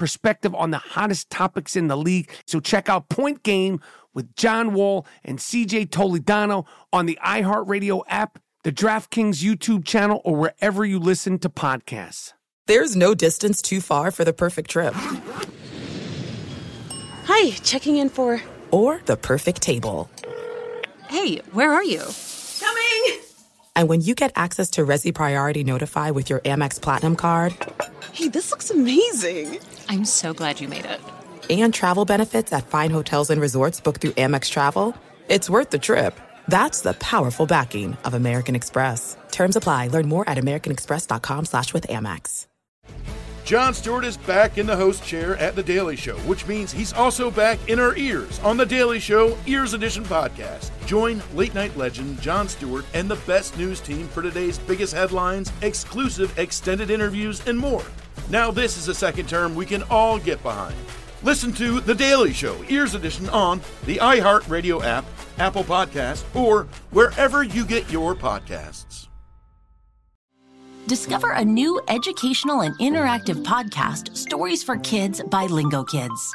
perspective on the hottest topics in the league. So check out Point Game with John Wall and CJ Toledano on the iHeartRadio app, the DraftKings YouTube channel, or wherever you listen to podcasts. There's no distance too far for the perfect trip. Hi, checking in for. Or the perfect table. Hey, where are you? Coming! And when you get access to Resy Priority Notify with your Amex Platinum card. Hey, this looks amazing! I'm so glad you made it and travel benefits at fine hotels and resorts booked through Amex Travel, it's worth the trip. That's the powerful backing of American Express. Terms apply. Learn more at americanexpress.com slash with Amex. Jon Stewart is back in the host chair at The Daily Show, which means he's also back in our ears on The Daily Show Ears Edition podcast. Join late night legend Jon Stewart and the best news team for today's biggest headlines, exclusive extended interviews, and more. Now, this is a second term we can all get behind. Listen to The Daily Show, Ears Edition, on the iHeartRadio app, Apple Podcast, or wherever you get your podcasts. Discover a new educational and interactive podcast, Stories for Kids by Lingo Kids.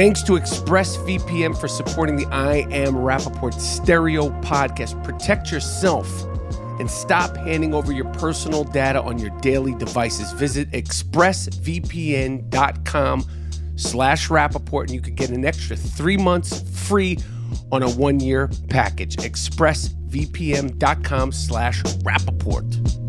Thanks to ExpressVPN for supporting the I Am Rapaport stereo podcast. Protect yourself and stop handing over your personal data on your daily devices. Visit expressvpn.com slash Rapaport and you can get an extra three months free on a one-year package. expressvpn.com slash Rapaport.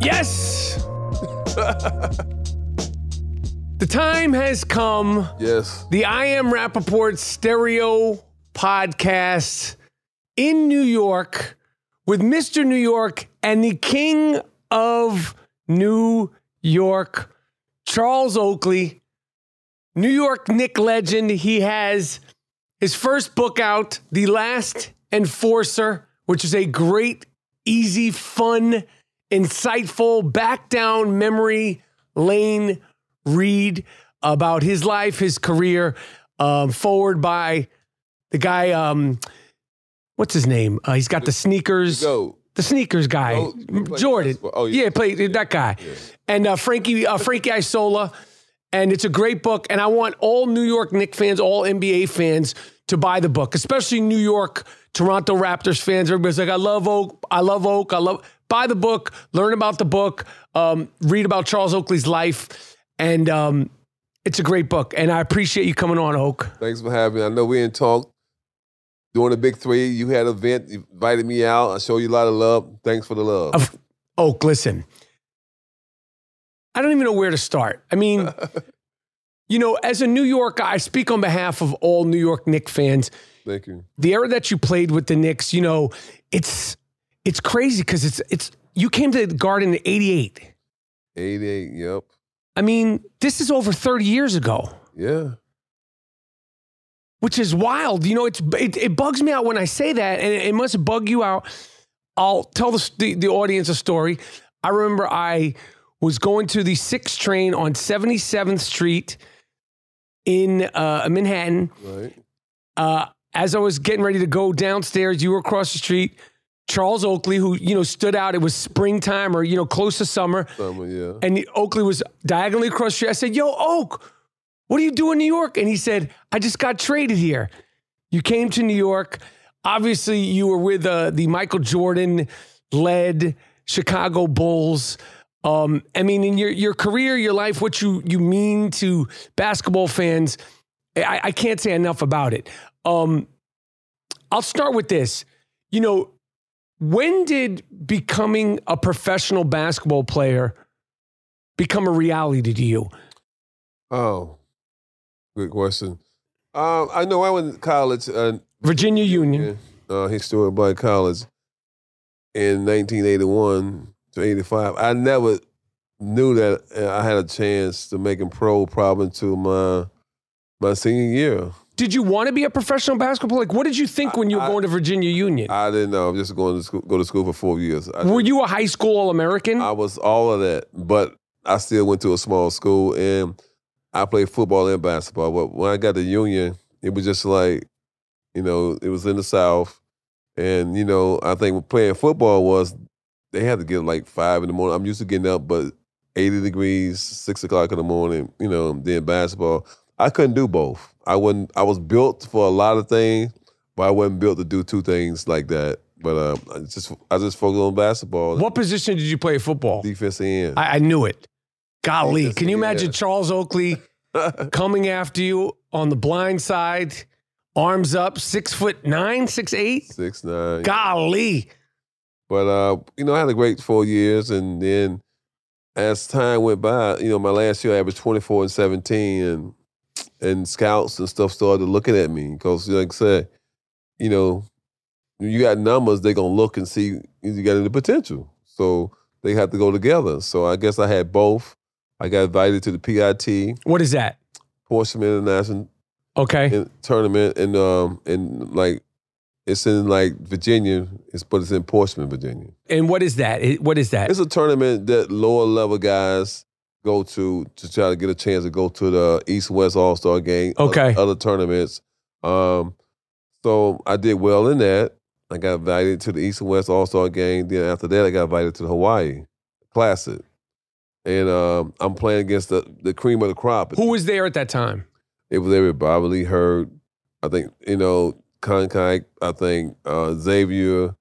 Yes. the time has come. Yes. The I Am Rapaport stereo podcast in New York with Mr. New York and the king of New York, Charles Oakley, New York Nick legend. He has his first book out, The Last Enforcer, which is a great, easy, fun, insightful, back down memory lane read about his life, his career, um, foreword by the guy. Um, what's his name? Uh, he's got the sneakers. Go. The sneakers guy, Oh, Jordan. Oh, yeah. yeah, played that guy, and uh, Frankie uh, Frankie Isola, and it's a great book. And I want all New York Knicks fans, all NBA fans, to buy the book, especially New York, Toronto Raptors fans. Everybody's like, I love Oak, I love Oak, I love. Buy the book, learn about the book, um, read about Charles Oakley's life, and um, it's a great book. And I appreciate you coming on, Oak. Thanks for having me. I know we didn't talk during the big three. You had an event, you invited me out. I show you a lot of love. Thanks for the love. Of Oak, listen. I don't even know where to start. I mean, you know, as a New Yorker, I speak on behalf of all New York Knicks fans. Thank you. The era that you played with the Knicks, you know, it's it's crazy because it's it's you came to the Garden in '88. 88, yep. I mean, this is over 30 years ago, Yeah. which is wild. You know, it's it, it bugs me out when I say that, and it, it must bug you out. I'll tell the, the the audience a story. I remember I was going to the sixth train on 77th Street in uh, Manhattan. Right. Uh, as I was getting ready to go downstairs, you were across the street. Charles Oakley, who you know stood out. It was springtime or you know close to summer, Summer, yeah. and Oakley was diagonally across the street. I said, "Yo, Oak, what are you doing in New York?" And he said, "I just got traded here." You came to New York. Obviously, you were with uh, the Michael Jordan led Chicago Bulls. Um, I mean, in your your career, your life, what you you mean to basketball fans, I, I can't say enough about it. Um, I'll start with this. You know, when did becoming a professional basketball player become a reality to you? Oh, good question. Um, I know I went to college, uh, Virginia Union. uh, historic Black College, in 1981 to 85. I never knew that uh, I had a chance to make a pro probably until my my senior year. Did you want to be a professional basketball? Like, what did you think when you were I- going to Virginia Union? I didn't know. I was just going to school, go to school for four years. I, were you a high school All American? I was all of that, but I still went to a small school and I played football and basketball. But when I got to Union, it was just like, you know, it was in the South. And, you know, I think playing football was, they had to get like five in the morning. I'm used to getting up, but 80 degrees, six o'clock in the morning, you know, then basketball. I couldn't do both. I wasn't, I was built for a lot of things, but I wasn't built to do two things like that. But um, I just, I just focused on basketball. what position did you play football? defensive end. I, I knew it. Golly, can you end. imagine Charles Oakley coming after you on the blind side, arms up, six foot nine, six eight? Six nine. Golly. But uh, you know, I had a great four years, and then as time went by, you know, my last year I averaged twenty four and seventeen, and and scouts and stuff started looking at me because, like I said, you know, you got numbers, they're gonna look and see you got any potential. So they have to go together. So I guess I had both. I got invited to the PIT, What is that? Portsmouth International Okay. in, tournament, and um, and like it's in like Virginia, it's but it's in Portsmouth, Virginia. And what is that? It- What is that? It's a tournament that lower level guys go to to try to get a chance to go to the East West All Star game. Okay. Other, other tournaments. Um, so I did well in that. I got invited to the East and West All Star game. Then after that, I got invited to the Hawaii Classic, and um, I'm playing against the the cream of the crop. Who was there at that time? It was everybody. Lee Hurd. I think you know Koncak. I think uh, Xavier,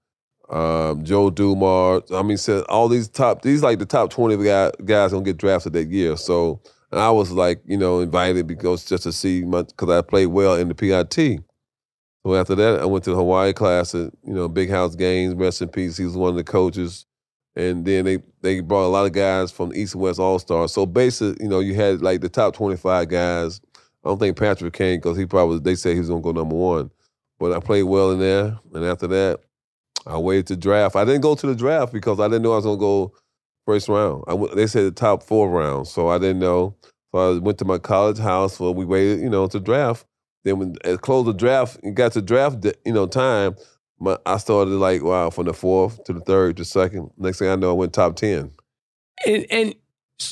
um, Joe Dumars. I mean, said all these top. These like the top twenty guy, guys gonna get drafted that year. So I was like, you know, invited because just to see my because I played well in the PIT. So after that, I went to the Hawaii Classic. You know, Big House Gaines, Rest in peace. He was one of the coaches. And then they they brought a lot of guys from the East and West All Stars. So basically, you know, you had like the top twenty five guys. I don't think Patrick came because he probably they said he was gonna go number one. But I played well in there, and after that, I waited to draft. I didn't go to the draft because I didn't know I was gonna go first round. I they said the top four rounds, so I didn't know. So I went to my college house. So we waited, you know, to draft. Then when it closed the draft, and got to draft, you know, time. My, I started like wow from the fourth to the third to second. Next thing I know, I went top ten. And, and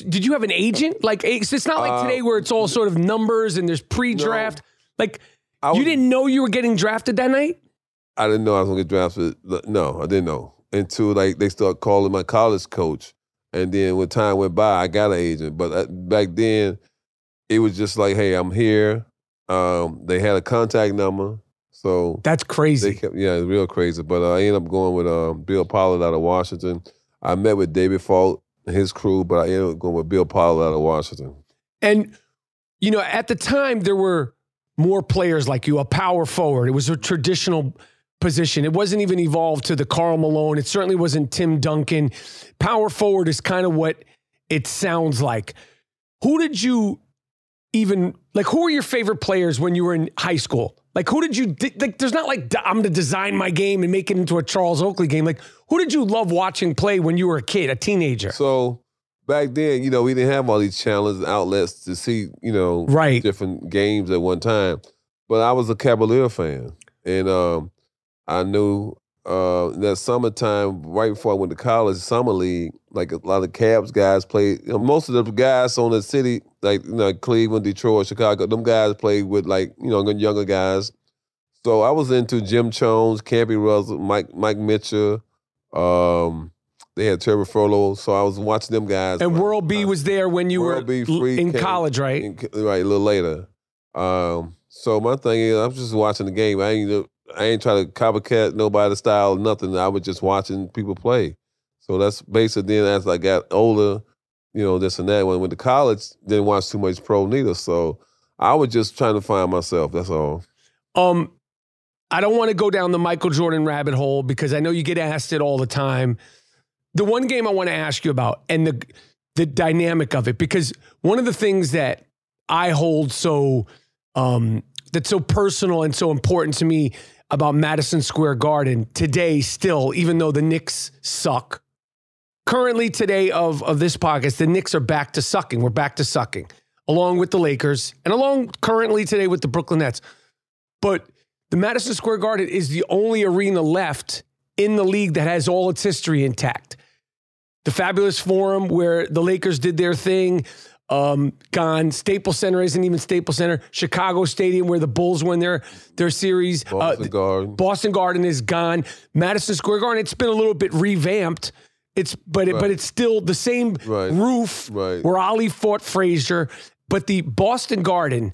did you have an agent? Like, it's it's not like Uh, today where it's all sort of numbers and there's pre-draft. Like, I you didn't know you were getting drafted that night. I didn't know I was gonna get drafted. No, I didn't know until like they started calling my college coach, and then when time went by, I got an agent. But uh, back then, it was just like, hey, I'm here. Um, they had a contact number, so That's crazy. kept yeah, it's real crazy. But uh, I ended up going with um, Bill Pollard out of Washington. I met with David Falk and his crew, but I ended up going with Bill Pollard out of Washington. And you know, at the time there were more players like you, a power forward. It was a traditional position. It wasn't even evolved to the Karl Malone. It certainly wasn't Tim Duncan. Power forward is kind of what it sounds like. Who did you even like? Who were your favorite players when you were in high school? Like, who did you like? There's not like I'm going to design my game and make it into a Charles Oakley game. Like, who did you love watching play when you were a kid, a teenager? So back then, you know, we didn't have all these channels and outlets to see, you know, Right. different games at one time. But I was a Cavalier fan, and um, I knew uh, that summertime, right before I went to college, summer league, like a lot of Cavs guys played. You know, most of the guys on the city, like you know, Cleveland, Detroit, Chicago, them guys played with like you know younger guys. So I was into Jim Chones, Campy Russell, Mike Mike Mitchell. Um, they had Terry Furlow, so I was watching them guys. And World B was there when you World were B, Free in came college, right? in- right, a little later. Um, So my thing is, I'm just watching the game. I ain't I ain't trying to copycat nobody's style, nothing. I was just watching people play. So that's basically then as I got older, you know, this and that. When I went to college, didn't watch too much pro neither. So I was just trying to find myself. That's all. Um, I don't want to go down the Michael Jordan rabbit hole because I know you get asked it all the time. The one game I want to ask you about and the the dynamic of it, because one of the things that I hold so um, that's so personal and so important to me about Madison Square Garden today, still, even though the Knicks suck. Currently, today of, of this podcast, the Knicks are back to sucking. We're back to sucking, along with the Lakers and along currently today with the Brooklyn Nets. But the Madison Square Garden is the only arena left in the league that has all its history intact. The fabulous forum where the Lakers did their thing, um, gone. Staples Center isn't even Staples Center. Chicago Stadium where the Bulls won their their series. Boston uh, Garden. Boston Garden is gone. Madison Square Garden. It's been a little bit revamped. It's but it, but it's still the same Right. roof Right. where Ali fought Frazier. But the Boston Garden,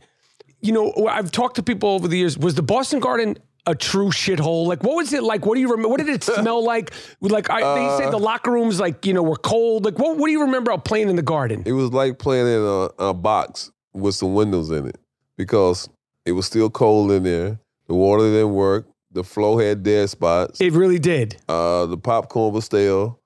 you know, I've talked to people over the years. Was the Boston Garden a true shithole? Like, what was it like? What do you remember? What did it smell like? Like, I, they Uh, said the locker rooms, like, you know, were cold. Like, what, what do you remember about playing in the Garden? It was like playing in a, a box with some windows in it because it was still cold in there. The water didn't work. The flow had dead spots. It really did. Uh, the popcorn was stale.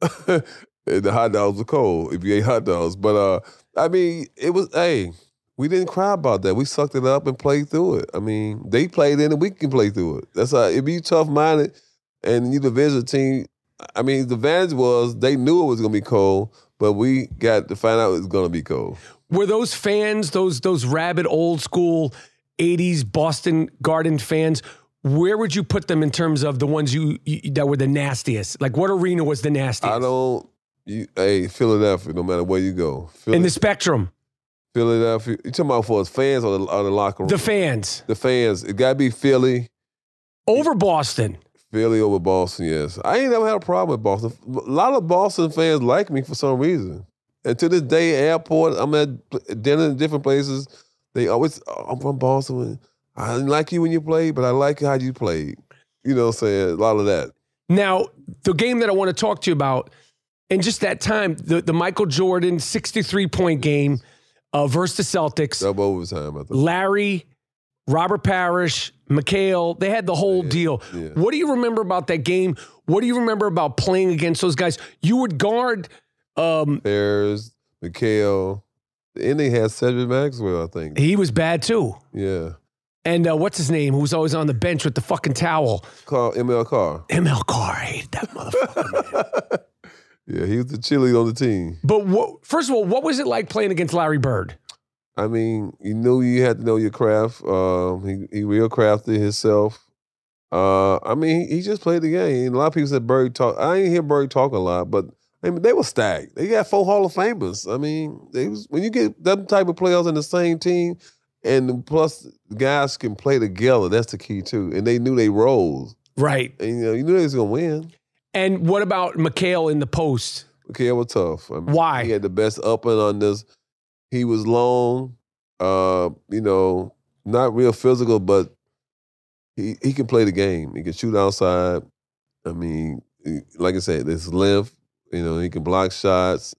and the hot dogs were cold if you ate hot dogs. But uh, I mean, it was hey, we didn't cry about that. We sucked it up and played through it. I mean, they played in it, we can play through it. That's how if you tough minded and you the visit team. I mean, the advantage was they knew it was gonna be cold, but we got to find out it was gonna be cold. Were those fans, those those rabid old school '80s Boston Garden fans? Where would you put them in terms of the ones you, you that were the nastiest? Like, what arena was the nastiest? I don't. You, hey, Philadelphia. No matter where you go, Philly, in the spectrum, Philadelphia. You talking about for us fans or the, or the locker room? the fans the fans. It got to be Philly. over Boston. Philly over Boston, yes. I ain't never had a problem with Boston. A lot of Boston fans like me for some reason. And to this day, airport, I'm at dinner in different places. They always, oh, I'm from Boston. I didn't like you when you played, but I like how you played. You know what I'm saying? A lot of that. Now, the game that I want to talk to you about, and just that time, the, the Michael Jordan 63 point game uh, versus the Celtics, Double overtime, I think. Larry, Robert Parish, McHale, they had the whole deal. yeah. What do you remember about that game? What do you remember about playing against those guys? You would guard um, Bears, McHale. And they had Cedric Maxwell, I think. he was bad too. Yeah. And uh, what's his name? Who was always on the bench with the fucking towel? Call ML Carr. ML Carr. I hated that motherfucker. Yeah, he was the cheerleader on the team. But what, first of all, what was it like playing against Larry Bird? I mean, you knew you had to know your craft. Um, he he real crafty himself. Uh, I mean, he, he just played the game. A lot of people said Bird talk. I ain't hear Bird talk a lot, but I mean, they were stacked. They got four Hall of Famers. I mean, they was when you get them type of players in the same team, and plus the guys can play together. That's the key too. And they knew they roles, Right. and you know, you knew they was gonna win. And what about McHale in the post? It was tough. I mean, Why? He had the best up and unders. He was long, uh, you know, not real physical, but he he can play the game. He can shoot outside. I mean, like I said, this length. You know, he can block shots.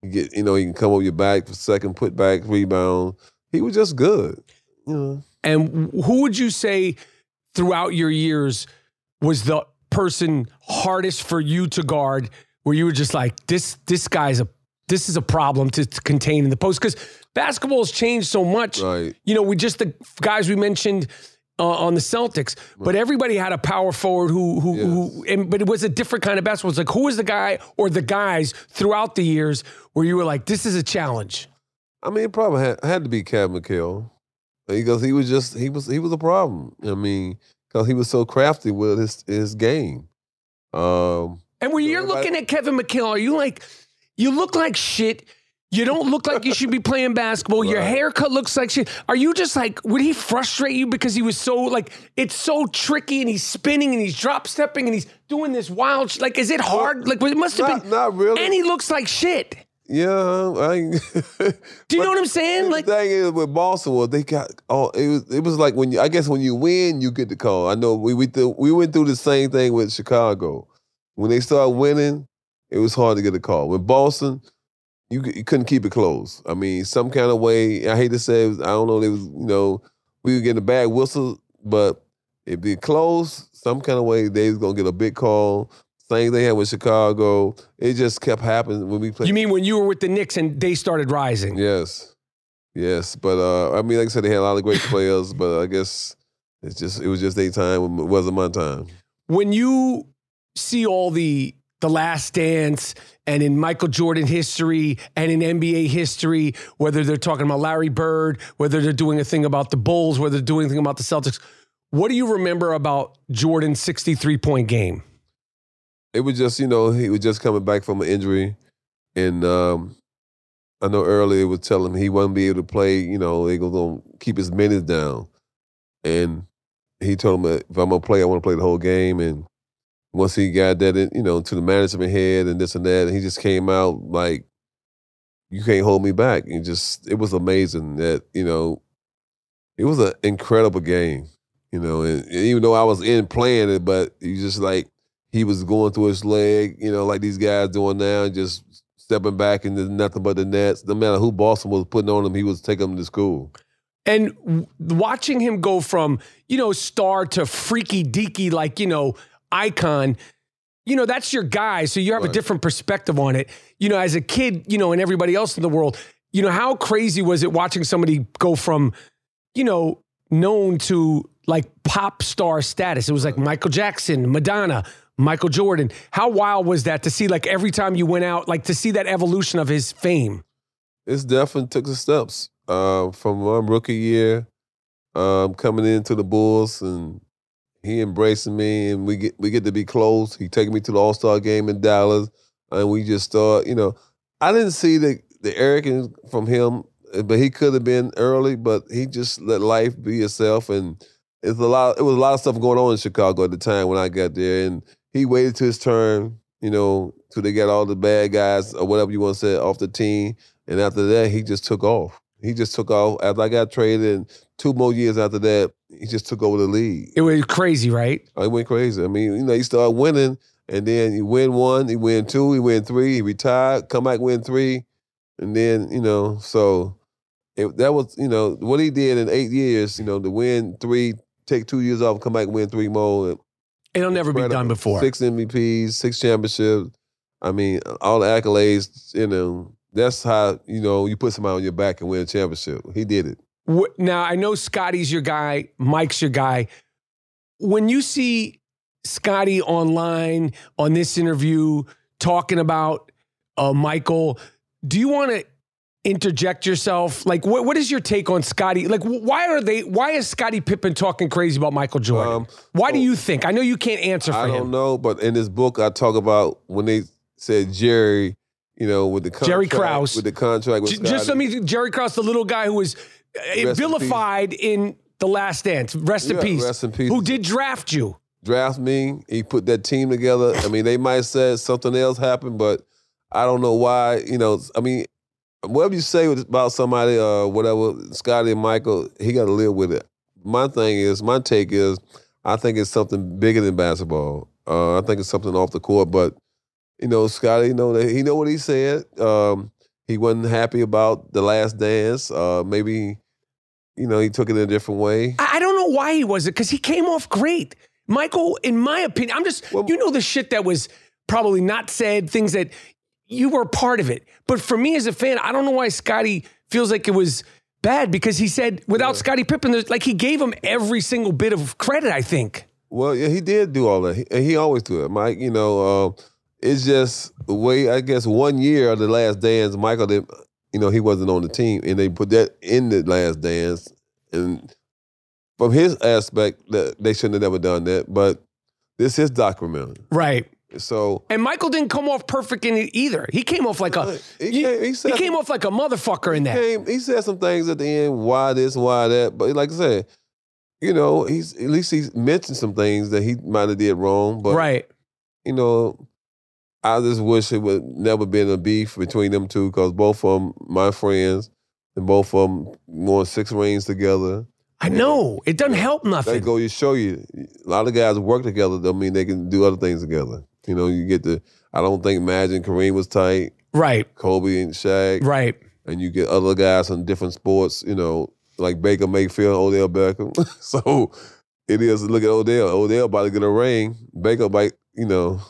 He get, you know, he can come over your back for second, put back, rebound. He was just good. You know, And who would you say throughout your years was the person hardest for you to guard where you were just like, this this guy's a this is a problem to, to contain in the post? Because basketball has changed so much. right? You know, we just the guys we mentioned uh, on the Celtics, but everybody had a power forward who who, who and, but it was a different kind of basketball. It's like who was the guy or the guys throughout the years where you were like, this is a challenge. I mean, it probably had, had to be Cab McHale because he was just he was he was a problem. I mean, because he was so crafty with his his game. Um, And when you're everybody- looking at Kevin McHale, are you like, you look like shit. You don't look like you should be playing basketball. Your haircut looks like shit. Are you just like, would he frustrate you because he was so like, it's so tricky and he's spinning and he's drop stepping and he's doing this wild, sh- like, is it hard? Like, it must have not been. not really. And he looks like shit. Yeah, I. Do you know what I'm saying? Like the thing is with Boston was they got oh it was it was like when you I guess when you win you get the call. I know we we th- we went through the same thing with Chicago. When they started winning, it was hard to get a call. With Boston, you you couldn't keep it close. I mean, some kind of way. I hate to say, it was, I don't know. It was you know we were getting a bad whistle, but if they close, some kind of way they was gonna get a big call. Same they had with Chicago. It just kept happening when we played. You mean when you were with the Knicks and they started rising? Yes, yes. But uh, I mean, like I said, they had a lot of great players, but I guess it's just it was just their time. It wasn't my time. When you see all the the Last Dance and in Michael Jordan history and in NBA history, whether they're talking about Larry Bird, whether they're doing a thing about the Bulls, whether they're doing a thing about the Celtics. What do you remember about Jordan's 63 point game? It was just, you know, he was just coming back from an injury. And um, I know earlier was telling him he wouldn't be able to play, you know, they to keep his minutes down. And he told him, if I'm to play, I want to play the whole game. And once he got that, in, you know, to the management head and this and that, and he just came out like, you can't hold me back. And just, it was amazing that, you know, it was an incredible game, you know, and even though I was in playing it, but you just like, he was going through his leg, you know, like these guys doing now, just stepping back and there's nothing but the nets. No matter who Boston was putting on him, he was taking them to school. And watching him go from, you know, star to freaky deaky, like, you know, icon, you know, that's your guy. So you have right. a different perspective on it. You know, as a kid, you know, and everybody else in the world, you know, how crazy was it watching somebody go from, you know, known to like pop star status? It was like Michael Jackson, Madonna, Michael Jordan. How wild was that to see, like, every time you went out, like, to see that evolution of his fame? It's definitely took the steps uh, from my rookie year, um, coming into the Bulls, and he embracing me, and we get we get to be close. He taking me to the All Star game in Dallas, and we just start. You know, I didn't see the the arrogance from him, but he could have been early. But he just let life be itself, and it's a lot. It was a lot of stuff going on in Chicago at the time when I got there, and he waited to his turn, you know, till they got all the bad guys or whatever you want to say off the team. And after that, he just took off. He just took off. After I got traded, and two more years after that, he just took over the league. It went crazy, right? Oh, it went crazy. I mean, you know, he started winning, and then he win one, he win two, he win three, he retired, come back, win three, and then you know, so it, that was you know what he did in eight years. You know, to win three, take two years off, come back, win three more. It'll never be done before. Six MVPs, six championships. I mean, all the accolades. You know, that's how you know you put somebody on your back and win a championship. He did it. Now I know Scottie's your guy. Mike's your guy. When you see Scottie online on this interview talking about uh, Michael, do you want to interject yourself? Like, what, what is your take on Scottie? Like, why are they? Why is Scottie Pippen talking crazy about Michael Jordan? Um, why do you think? I know you can't answer for I don't know, but in this book, I talk about when they said Jerry, you know, with the contract, Jerry Krause with the contract. With J- just let me Jerry Krause, the little guy who was uh, rest vilified in, in, The Last Dance. Rest yeah, in peace. Rest in peace. Who did draft you? Draft me. He put that team together. I mean, they might have said something else happened, but I don't know why. You know, I mean, whatever you say about somebody uh, whatever, Scottie and Michael, he got to live with it. My thing is, my take is, I think it's something bigger than basketball. Uh, I think it's something off the court. But you know, Scottie, you know, he know what he said. Um, he wasn't happy about the last dance. Uh, maybe, you know, he took it in a different way. I don't know why he wasn't, because he came off great. Michael, in my opinion, I'm just, well, you know, the shit that was probably not said, things that you were part of it. But for me as a fan, I don't know why Scottie feels like it was bad because he said without yeah. Scottie Pippen, like he gave him every single bit of credit. I think. Well, yeah, he did do all that. He, he always do it, Mike. You know, uh, it's just the way. I guess one year of the Last Dance, Michael did. You know, he wasn't on the team, and they put that in the Last Dance. And from his aspect, that they shouldn't have never done that. But this is documentary, right? So and Michael didn't come off perfect in it either. He came off like a he, came, he, he came off like a motherfucker in that. Came, he said some things at the end, why this, why that. But like I said, you know, he's at least he's mentioned some things that he might have did wrong. But right, you know, I just wish it would never been a beef between them two because both of them my friends and both of them won six rings together. I know it doesn't help nothing. They go you show you a lot of guys work together don't mean they can do other things together. You know, you get the I don't think Magic Kareem was tight, right, Kobe and Shaq, right. and you get other guys in different sports, you know, like Baker Mayfield, Odell Beckham. so it is look at Odell. Odell about to get a ring. Baker might, you know,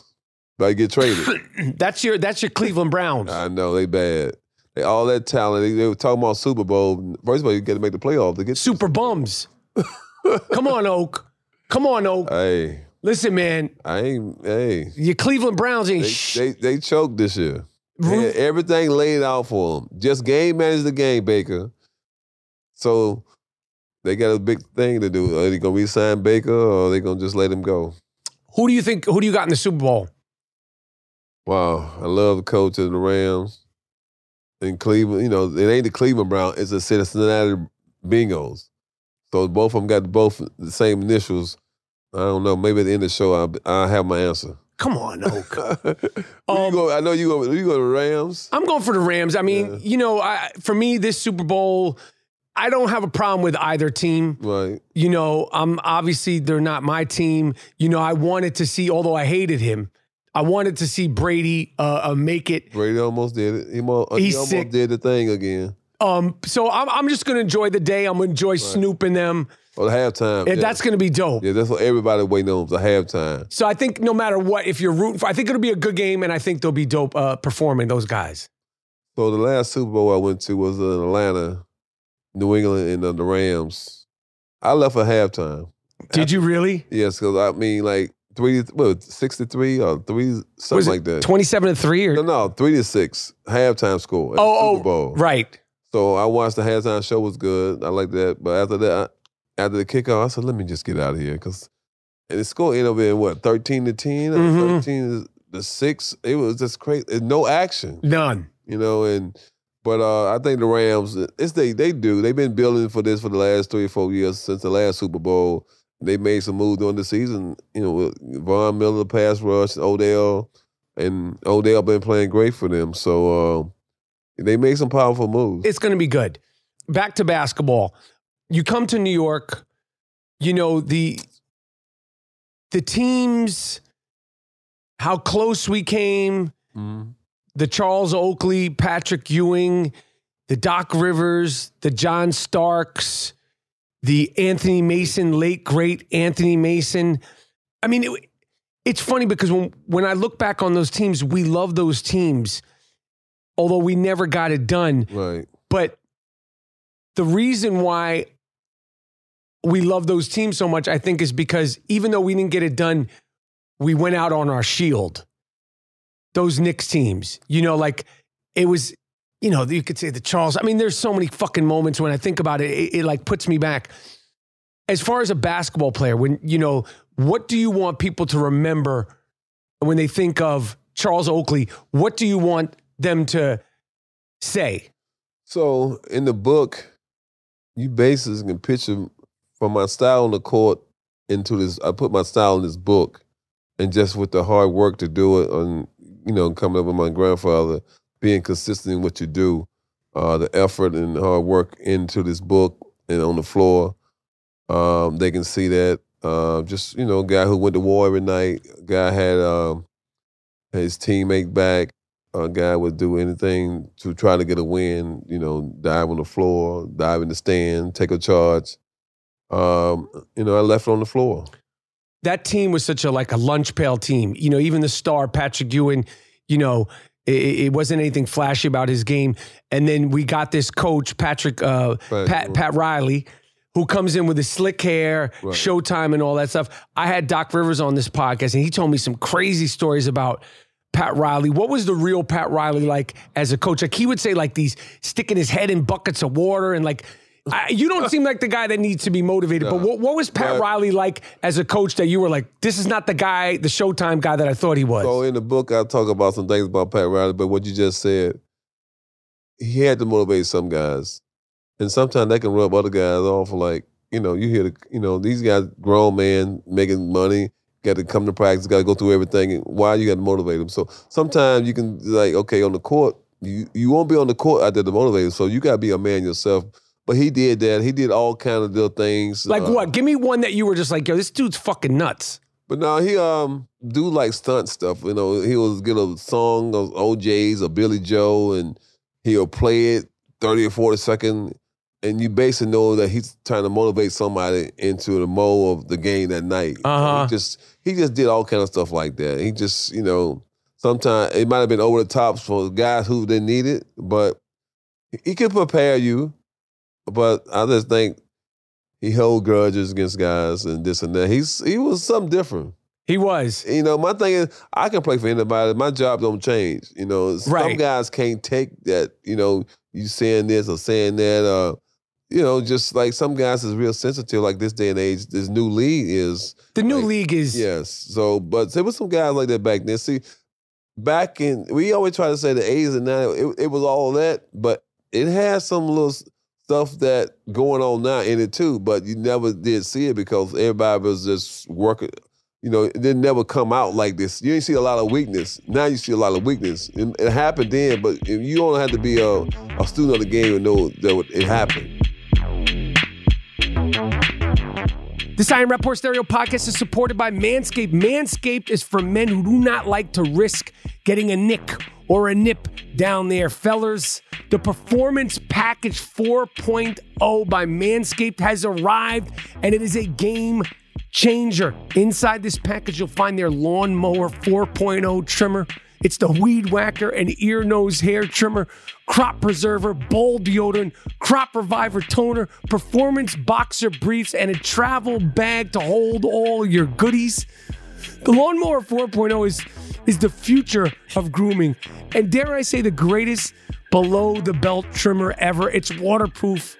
about to get traded. That's your that's your Cleveland Browns. I know they bad. They all that talent. They, they were talking about Super Bowl. First of all, you got to make the playoff to get Super bums. Come on, Oak. Come on, Oak. Hey, Listen, man, I ain't. Hey, your Cleveland Browns ain't they sh- they, they choked this year. Everything laid out for them. Just game manage the game, Baker. So they got a big thing to do. Are they gonna re-sign Baker or are they gonna just let him go? Who do you think? Who do you got in the Super Bowl? Wow, I love the coach of the Rams in Cleveland. You know, it ain't the Cleveland Browns; it's the Cincinnati Bengals. So both of them got both the same initials. I don't know. Maybe at the end of the show, I'll, I'll have my answer. Come on, Oak. Go, I know you go. You go to the Rams. I'm going for the Rams. I mean, you know, I, for me, this Super Bowl, I don't have a problem with either team. Right. You know, I'm obviously they're not my team. You know, I wanted to see, although I hated him, I wanted to see Brady uh, uh, make it. Brady almost did it. He, mo- he almost sick. did the thing again. Um, so I'm, I'm just going to enjoy the day. I'm going to enjoy snooping them. Or the halftime. And yeah. that's going to be dope. yeah, that's what everybody waiting on. The halftime. So I think no matter what, if you're rooting for, I think it'll be a good game, and I think they'll be dope uh, performing those guys. So the last Super Bowl I went to was in Atlanta, New England, and uh, the Rams. I left at halftime. Did you really? Yes, because I mean, like three, what, six to three or three, something like that. 27 to three or no, no, three to six halftime score. At the Oh, Super Bowl. right? So I watched the halftime show was good. I like that. But after that, I, after the kickoff, I said, let me just get out of here because and the score ended up being what thirteen to 10 or Mhm. thirteen to six. It was just crazy. No action, None. you know. And but uh, I think the Rams, it's they they do. They've been building for this for the last three or four years since the last Super Bowl. They made some moves during the season. You know, with Von Miller, pass rush, Odell, and Odell been playing great for them. So. Uh, they made some powerful moves. It's going to be good. Back to basketball. You come to New York, you know, the the teams how close we came, Mhm. the Charles Oakley, Patrick Ewing, the Doc Rivers, the John Starks, the Anthony Mason, late great Anthony Mason. I mean, it, it's funny because when when I look back on those teams, we love those teams, although we never got it done. Right. But the reason why we love those teams so much, I think, is because even though we didn't get it done, we went out on our shield. Those Knicks teams, you know, like it was, you know, you could say the Charles. I mean, there's so many fucking moments when I think about it, it, it like puts me back. As far as a basketball player, when, you know, what do you want people to remember when they think of Charles Oakley? What do you want them to say? So in the book, you basically can picture from my style on the court into this. I put my style in this book, and just with the hard work to do it, on you know, coming up with my grandfather, being consistent in what you do, uh, the effort and hard work into this book and on the floor, um, they can see that. Uh, just you know, guy who went to war every night, guy had um, his teammate back, a guy would do anything to try to get a win, you know, dive on the floor, dive in the stand, take a charge. Um, you know, I left on the floor. that team was such a like a lunch pail team. You know, even the star Patrick Ewing, you know, it, it wasn't anything flashy about his game. And then we got this coach Patrick uh, Right. Pat Pat Riley, who comes in with his slick hair, Right. Showtime, and all that stuff. I had Doc Rivers on this podcast, and he told me some crazy stories about. Pat Riley, what was the real Pat Riley like as a coach? Like he would say, like these sticking his head in buckets of water, and like I, you don't seem like the guy that needs to be motivated. But what, what was Pat But- Riley like as a coach that you were like, this is not the guy, the Showtime guy that I thought he was? So in the book, I talk about some things about Pat Riley, but what you just said, he had to motivate some guys, and sometimes that can rub other guys off. Like you know, you hear the, you know these guys, grown man making money, got to come to practice, got to go through everything. Why you got to motivate them? So sometimes you can like, okay, on the court, you you won't be on the court out there to motivate them. So you got to be a man yourself. But he did that. He did all kind of little things. Like uh, what? Give me one that you were just like, yo, this dude's fucking nuts. But now he um do like stunt stuff. You know, he will get a song of O'Jays or Billy Joe, and he'll play it thirty or forty second, and you basically know that he's trying to motivate somebody into the mode of the game that night. Uh-huh. He just he just did all kind of stuff like that. He just you know sometimes it might have been over the top for guys who didn't need it, but he could prepare you. But I just think he held grudges against guys and this and that. He's he was something different. He was. You know, my thing is I can play for anybody. My job don't change. You know, some Right. guys can't take that. You know, you saying this or saying that. Uh, you know, just like some guys is real sensitive. Like this day and age, this new league is. The new like, league is Yes. So, but there was some guys like that back then. See, back in we always try to say the 80s and 90s, it, it was all that, but it has some little stuff that going on now in it too. But you never did see it because everybody was just working. You know, it didn't never come out like this. You didn't see a lot of weakness. Now you see a lot of weakness. It, it happened then, but you don't have to be a, a student of the game to know that it happened. This I Am Rapaport Stereo podcast is supported by Manscaped. Manscaped is for men who do not like to risk getting a nick or a nip down there. Fellers, the Performance Package 4.0 by Manscaped has arrived and it is a game changer. Inside this package, you'll find their Lawnmower 4.0 trimmer. It's the Weed Whacker and Ear, Nose, Hair Trimmer, Crop Preserver, Bowl Deodorant, Crop Reviver Toner, Performance Boxer Briefs, and a travel bag to hold all your goodies. The Lawnmower 4.0 is, is the future of grooming, and dare I say, the greatest below the belt trimmer ever. It's waterproof,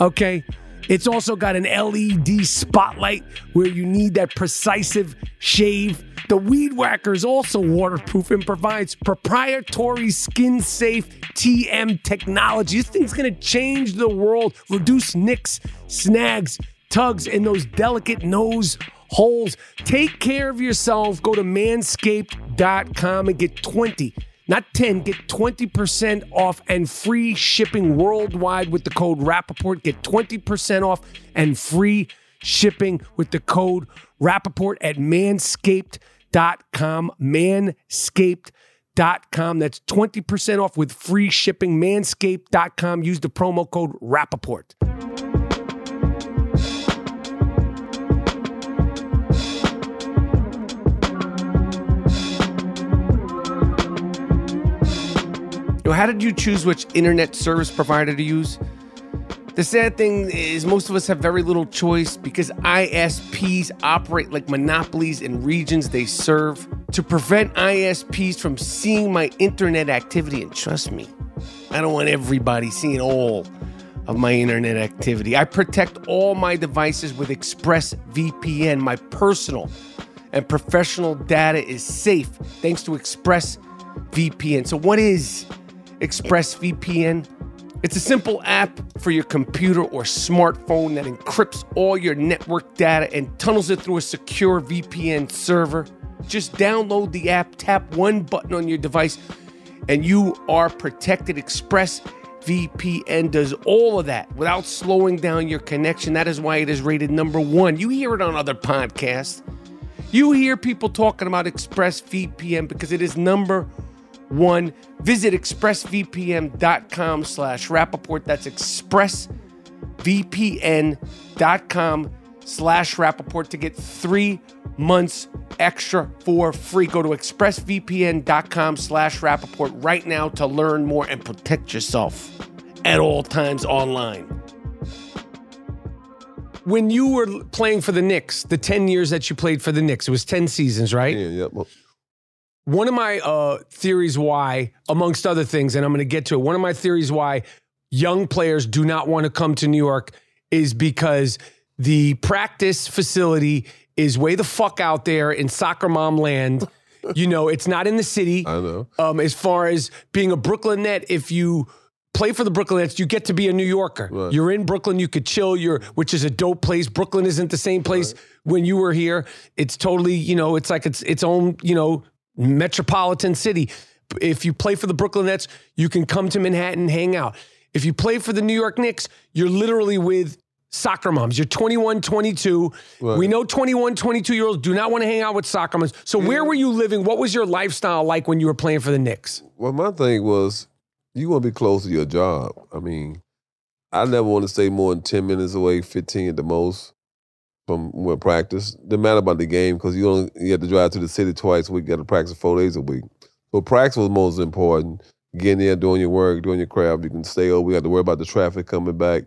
okay? It's also got an LED spotlight where you need that precisive shave. The Weed Whacker is also waterproof and provides proprietary skin safe TM technology. This thing's gonna change the world, reduce nicks, snags, tugs, and those delicate nose holes. Take care of yourself. Go to manscaped.com and get 20, not 10, get 20% off and free shipping worldwide with the code Rapaport. Get 20% off and free shipping with the code Rapaport at manscaped.com. Manscaped.com. That's 20% off with free shipping. Manscaped.com. Use the promo code Rapaport. Know, how did you choose which internet service provider to use? The sad thing is, most of us have very little choice because ISPs operate like monopolies in regions they serve. To prevent ISPs from seeing my internet activity, and trust me, I don't want everybody seeing all of my internet activity. I protect all my devices with ExpressVPN. My personal and professional data is safe thanks to ExpressVPN. So, what is ExpressVPN? It's a simple app for your computer or smartphone that encrypts all your network data and tunnels it through a secure VPN server. Just download the app, tap one button on your device, and you are protected. ExpressVPN does all of that without slowing down your connection. That is why it is rated number one. You hear it on other podcasts. You hear people talking about ExpressVPN because it is number one. Visit expressvpn.com slash Rapaport. That's expressvpn.com slash Rapaport to get three months extra for free. Go to expressvpn.com slash Rapaport right now to learn more and protect yourself at all times online. When you were playing for the Knicks, the 10 years that you played for the Knicks, it was 10 seasons, right? Yeah, yeah. Well, One of my uh, theories why, amongst other things, and I'm going to get to it, one of my theories why young players do not want to come to New York is because the practice facility is way the fuck out there in soccer mom land. you know, it's not in the city. I know. Um, as far as being a Brooklyn net, if you play for the Brooklyn Nets, you get to be a New Yorker. Right. You're in Brooklyn, you could chill. You're, which is a dope place. Brooklyn isn't the same place when you were here. It's totally, you know, it's like it's its own, you know, metropolitan city. If you play for the Brooklyn Nets, you can come to Manhattan, hang out. If you play for the New York Knicks, you're literally with soccer moms. You're 21, 22. Right. We know 21, 22 year olds do not want to hang out with soccer moms. So where were you living? What was your lifestyle like when you were playing for the Knicks? Well, my thing was, you want to be close to your job. I mean, I never want to stay more than ten minutes away, fifteen at the most, from where practice. Didn't matter about the game because you don't. You have to drive to the city twice a week. You got to practice four days a week. So practice was most important. Getting there, doing your work, doing your craft. You can stay over. We got to worry about the traffic coming back.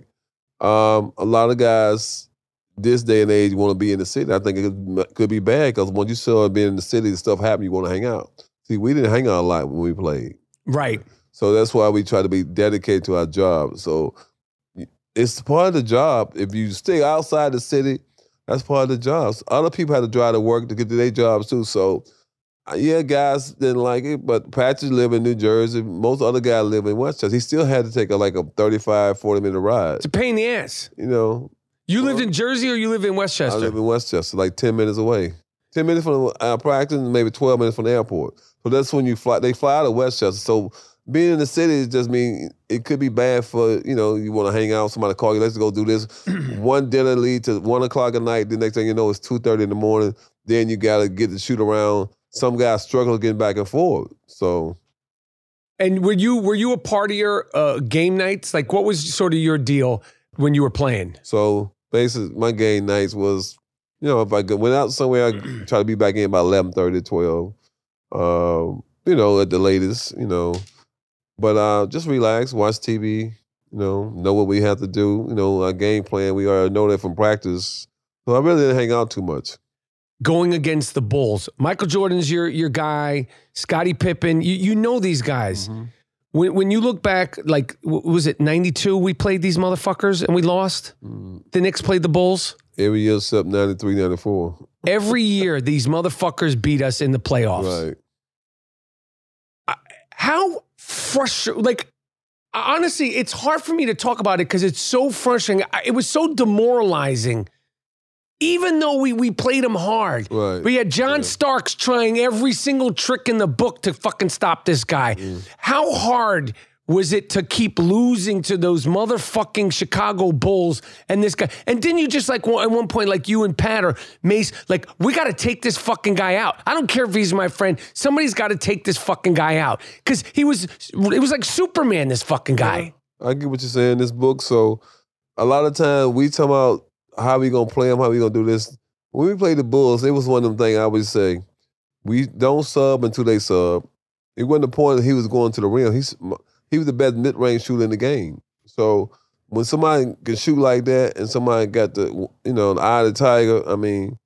Um, a lot of guys this day and age want to be in the city. I think it could be bad because once you start being in the city, stuff happen. You want to hang out. See, we didn't hang out a lot when we played. Right. So that's why we try to be dedicated to our job. So it's part of the job. If you stay outside the city, that's part of the job. Other people had to drive to work to get to their jobs too. So uh, yeah, guys didn't like it, but Patrick lived in New Jersey. Most other guys live in Westchester. He still had to take a, like a 35, 40 minute ride. It's a pain in the ass. You know, You lived in Jersey or you live in Westchester? I live in Westchester, like 10 minutes away. 10 minutes from our practice and maybe 12 minutes from the airport. So that's when you fly. They fly out of Westchester. So being in the city just mean it could be bad for, you know, you want to hang out, somebody call you, let's go do this. One dinner lead to 1 o'clock at night. The next thing you know, it's 2.30 in the morning. Then you got to get to shoot around. Some guys struggle getting back and forth. So and were you were you a part of your uh, game nights? Like, what was sort of your deal when you were playing? So basically, my game nights was, you know, if I went out somewhere, I try to be back in by 11, 12. Um, you know, at the latest, you know. But uh, just relax, watch TV, you know, know what we have to do, you know, our game plan. We already know that from practice. So I really didn't hang out too much. Going against the Bulls, Michael Jordan's your your guy. Scottie Pippen, you you know these guys. Mm-hmm. When when you look back, like was it '92? We played these motherfuckers and we lost. The Knicks played the Bulls. Every year except 93, 94. Every year, these motherfuckers beat us in the playoffs. Right. how frustrating like honestly it's hard for me to talk about it because it's so frustrating. It was so demoralizing. Even though we, we played him hard. Right. we had john starks trying every single trick in the book to fucking stop this guy. Mm. how hard was it to keep losing to those motherfucking Chicago Bulls and this guy? And didn't you just like at one point, like you and Pat or Mace, like we got to take this fucking guy out. I don't care if he's my friend. Somebody's got to take this fucking guy out because he was. It was like Superman. This fucking guy. I get what you're saying in this book. So a lot of time we talk about how we gonna play them, how we gonna do this. When we played the Bulls, it was one of them things I always say, we don't sub until they sub. It wasn't the point that he was going to the rim. He's he was the best mid range shooter in the game. So when somebody can shoot like that and somebody got the you know the eye of the tiger, I mean,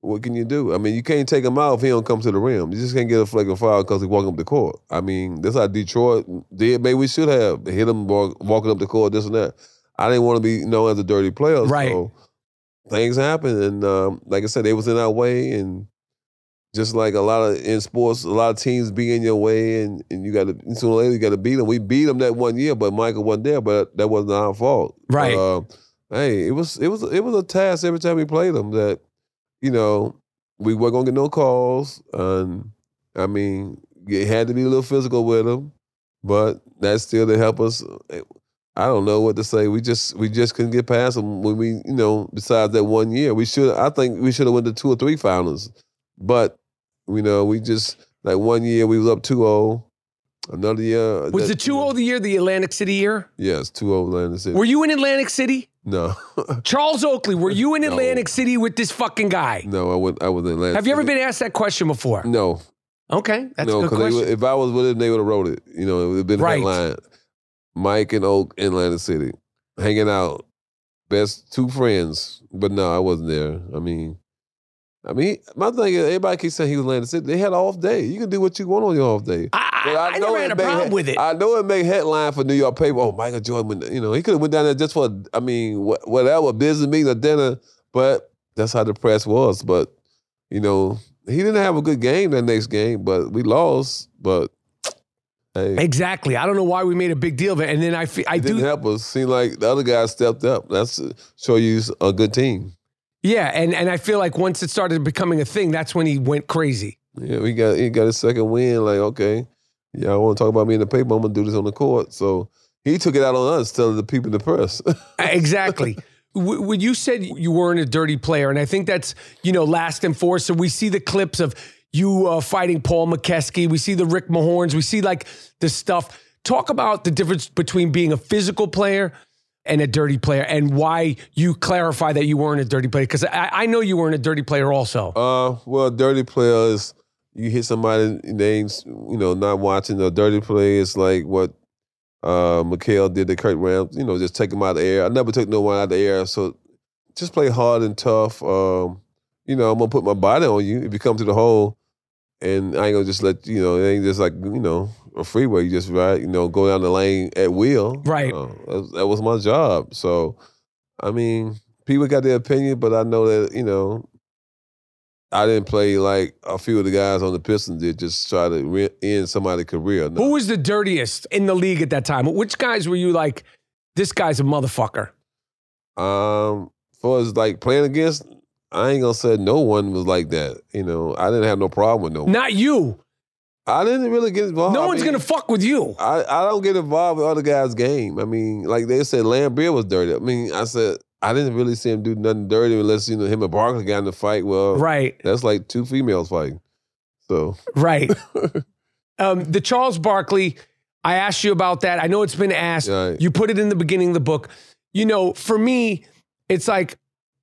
what can you do? I mean, you can't take him out if he don't come to the rim. You just can't get a flag of foul because he walking up the court. I mean, that's how Detroit did. Maybe we should have hit him walk, walking up the court, this and that. I didn't want to be known as a dirty player. Right. So things happen, and um, like I said, they was in our way, and just like a lot of in sports, a lot of teams be in your way, and, and you got to sooner or later you got to beat them. We beat them that one year, but Michael wasn't there, but that wasn't our fault. Right. Uh, hey, it was it was it was a task every time we played them that you know we weren't gonna get no calls, and I mean it had to be a little physical with them, but that still didn't help us. I don't know what to say. We just we just couldn't get past them when we you know besides that one year we should I think we should have went to two or three finals, but you know we just like one year we was up 2-0. Another year Was that- the 2 0 the year, the Atlantic City year? Yes, 2-0 Atlantic City. Were you in Atlantic City? no, Charles Oakley, were you in No. Atlantic City with this fucking guy? no, I went. I was in Atlantic. Have you ever City. been asked that question before? No, Okay, that's no, a good question. would- if I was with him, they would have wrote it. You know, it would have been Right. headline. Mike and Oak in Atlantic City, hanging out, best two friends. But no, I wasn't there. I mean, I mean, my thing is, everybody keeps saying he was in Atlantic City. They had an off day. You can do what you want on your off day. I, But I, I never had a problem he- with it. I know it made headline for New York paper. Oh, Michael Jordan, went- you know, he could have went down there just for, I mean, wha- whatever, business meeting or dinner. But that's how the press was. But you know, he didn't have a good game that next game. But we lost. But Hey, Exactly. I don't know why we made a big deal of it. And then I, fe- I it didn't do. help us. Seemed like the other guys stepped up. That's show you a good team. Yeah. And, and I feel like once it started becoming a thing, that's when he went crazy. Yeah, we got he got a second win. Like, okay, yeah, I want to talk about me in the paper. I'm gonna do this on the court. So he took it out on us, telling the people in the press. Exactly. When you said you weren't a dirty player, and I think that's you know last and forth. So we see the clips of you uh, fighting Paul Mokeski. We see the Rick Mahorns. We see like the stuff. Talk about the difference between being a physical player and a dirty player, and why you clarify that you weren't a dirty player. Because I, I know you weren't a dirty player, also. uh, well, dirty player is you hit somebody ain't, you know, not watching. A dirty play is like what uh McHale did to Kurt Rambis, you know, just take him out of the air. I never took no one out of the air. So just play hard and tough. Um, you know, I'm gonna put my body on you if you come to the hole. And I ain't gonna just let you know, it ain't just like, you know, a freeway. You just ride, you know, go down the lane at will. Right. Uh, that, that was my job. So I mean, people got their opinion, but I know that, you know, I didn't play like a few of the guys on the Pistons did, just try to re- end somebody's career. No. Who was the dirtiest in the league at that time? Which guys were you like? This guy's a motherfucker. Um, for as like playing against, I ain't gonna say no one was like that. You know, I didn't have no problem with no one. Not you. I didn't really get involved. No I one's mean, gonna fuck with you. I, I don't get involved with other guys' game. I mean, like they said, Laimbeer was dirty. I mean, I said I didn't really see him do nothing dirty unless you know him and Barkley got in the fight. Well, Right. that's like two females fighting. So Right. um, the Charles Barkley, I asked you about that. I know it's been asked. Right. You put it in the beginning of the book. You know, for me, it's like,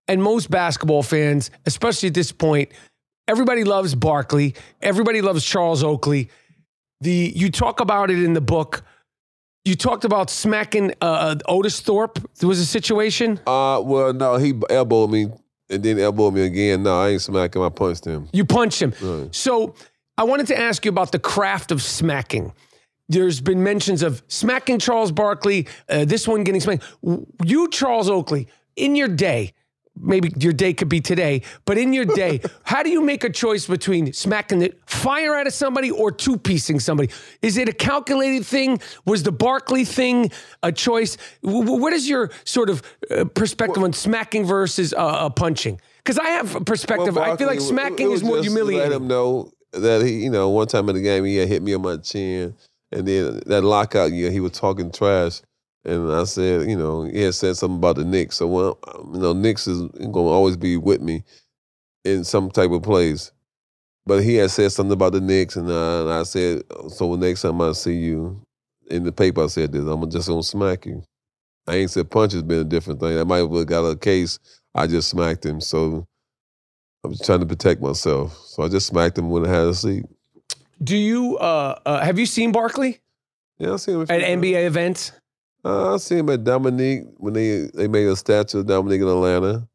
and most basketball fans, especially at this point, everybody loves Barkley. Everybody loves Charles Oakley. The you talk about it in the book. You talked about smacking uh, Otis Thorpe. There was a situation. Uh, well, no, he elbowed me and then elbowed me again. No, I ain't smacking. I punched him. You punched him. Right. So I wanted to ask you about the craft of smacking. There's been mentions of smacking Charles Barkley, uh, this one getting smacked. You, Charles Oakley, in your day, maybe your day could be today, but in your day, how do you make a choice between smacking the fire out of somebody or two piecing somebody? Is it a calculated thing? Was the Barkley thing a choice? W- What is your sort of uh, perspective on smacking versus uh, uh, punching? Because I have a perspective. Well, I feel like smacking is more humiliating. Let him know that he, you know, one time in the game he hit me on my chin, and then that lockout year he was talking trash, and I said, you know, he had said something about the Knicks. So well, you know, Knicks is going to always be with me in some type of plays. But he had said something about the Knicks, and, uh, and I said, so the next time I see you in the paper, I said this, I'm just gonna smack you. I ain't said punch has been a different thing. I might have got a case. I just smacked him, so I was trying to protect myself. So I just smacked him when I had a seat. Do you uh, uh have you seen Barkley Yeah, I've seen him at. NBA events? Uh, I seen him at Dominique when they they made a statue of Dominique in Atlanta.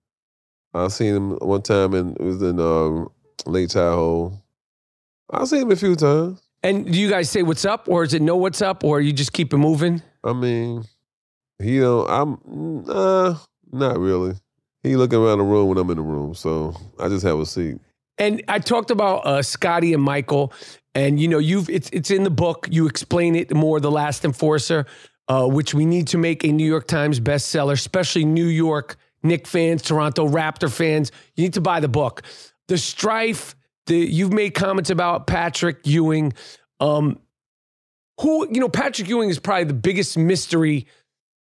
I seen him one time and it was in um, Lake Tahoe. I seen him a few times. And do you guys say what's up, or is it no what's up, or you just keep it moving? I mean, he don't. I'm uh, not really. He looking around the room when I'm in the room, so I just have a seat. And I talked about uh, Scottie and Michael, and you know, you've it's it's in the book. You explain it more. The Last Enforcer, uh, which we need to make a New York Times bestseller, especially New York Knick fans, Toronto Raptor fans. You need to buy the book. The strife. The you've made comments about Patrick Ewing. Um, who you know, Patrick Ewing is probably the biggest mystery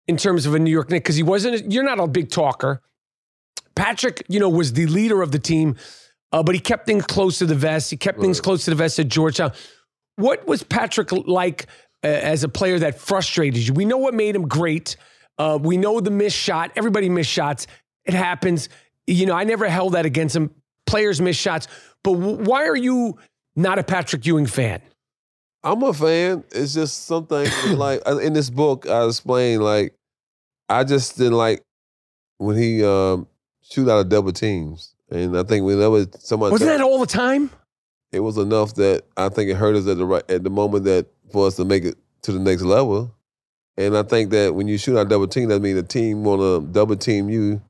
in terms of a New York Knick because he wasn't. You're not a big talker. Patrick, you know, was the leader of the team, uh, but he kept things close to the vest. He kept things close to the vest at Georgetown. What was Patrick like as a player that frustrated you? We know what made him great. Uh, we know the missed shot. Everybody missed shots. It happens. You know, I never held that against him. Players miss shots. But w- why are you not a Patrick Ewing fan? I'm a fan. It's just something like in this book I explained like I just didn't like when he um, shoot out of double teams, and I think whenever someone Wasn't that all the time? It was enough that I think it hurt us at the right at the moment that for us to make it to the next level. And I think that when you shoot out double team, that means the team want to double team you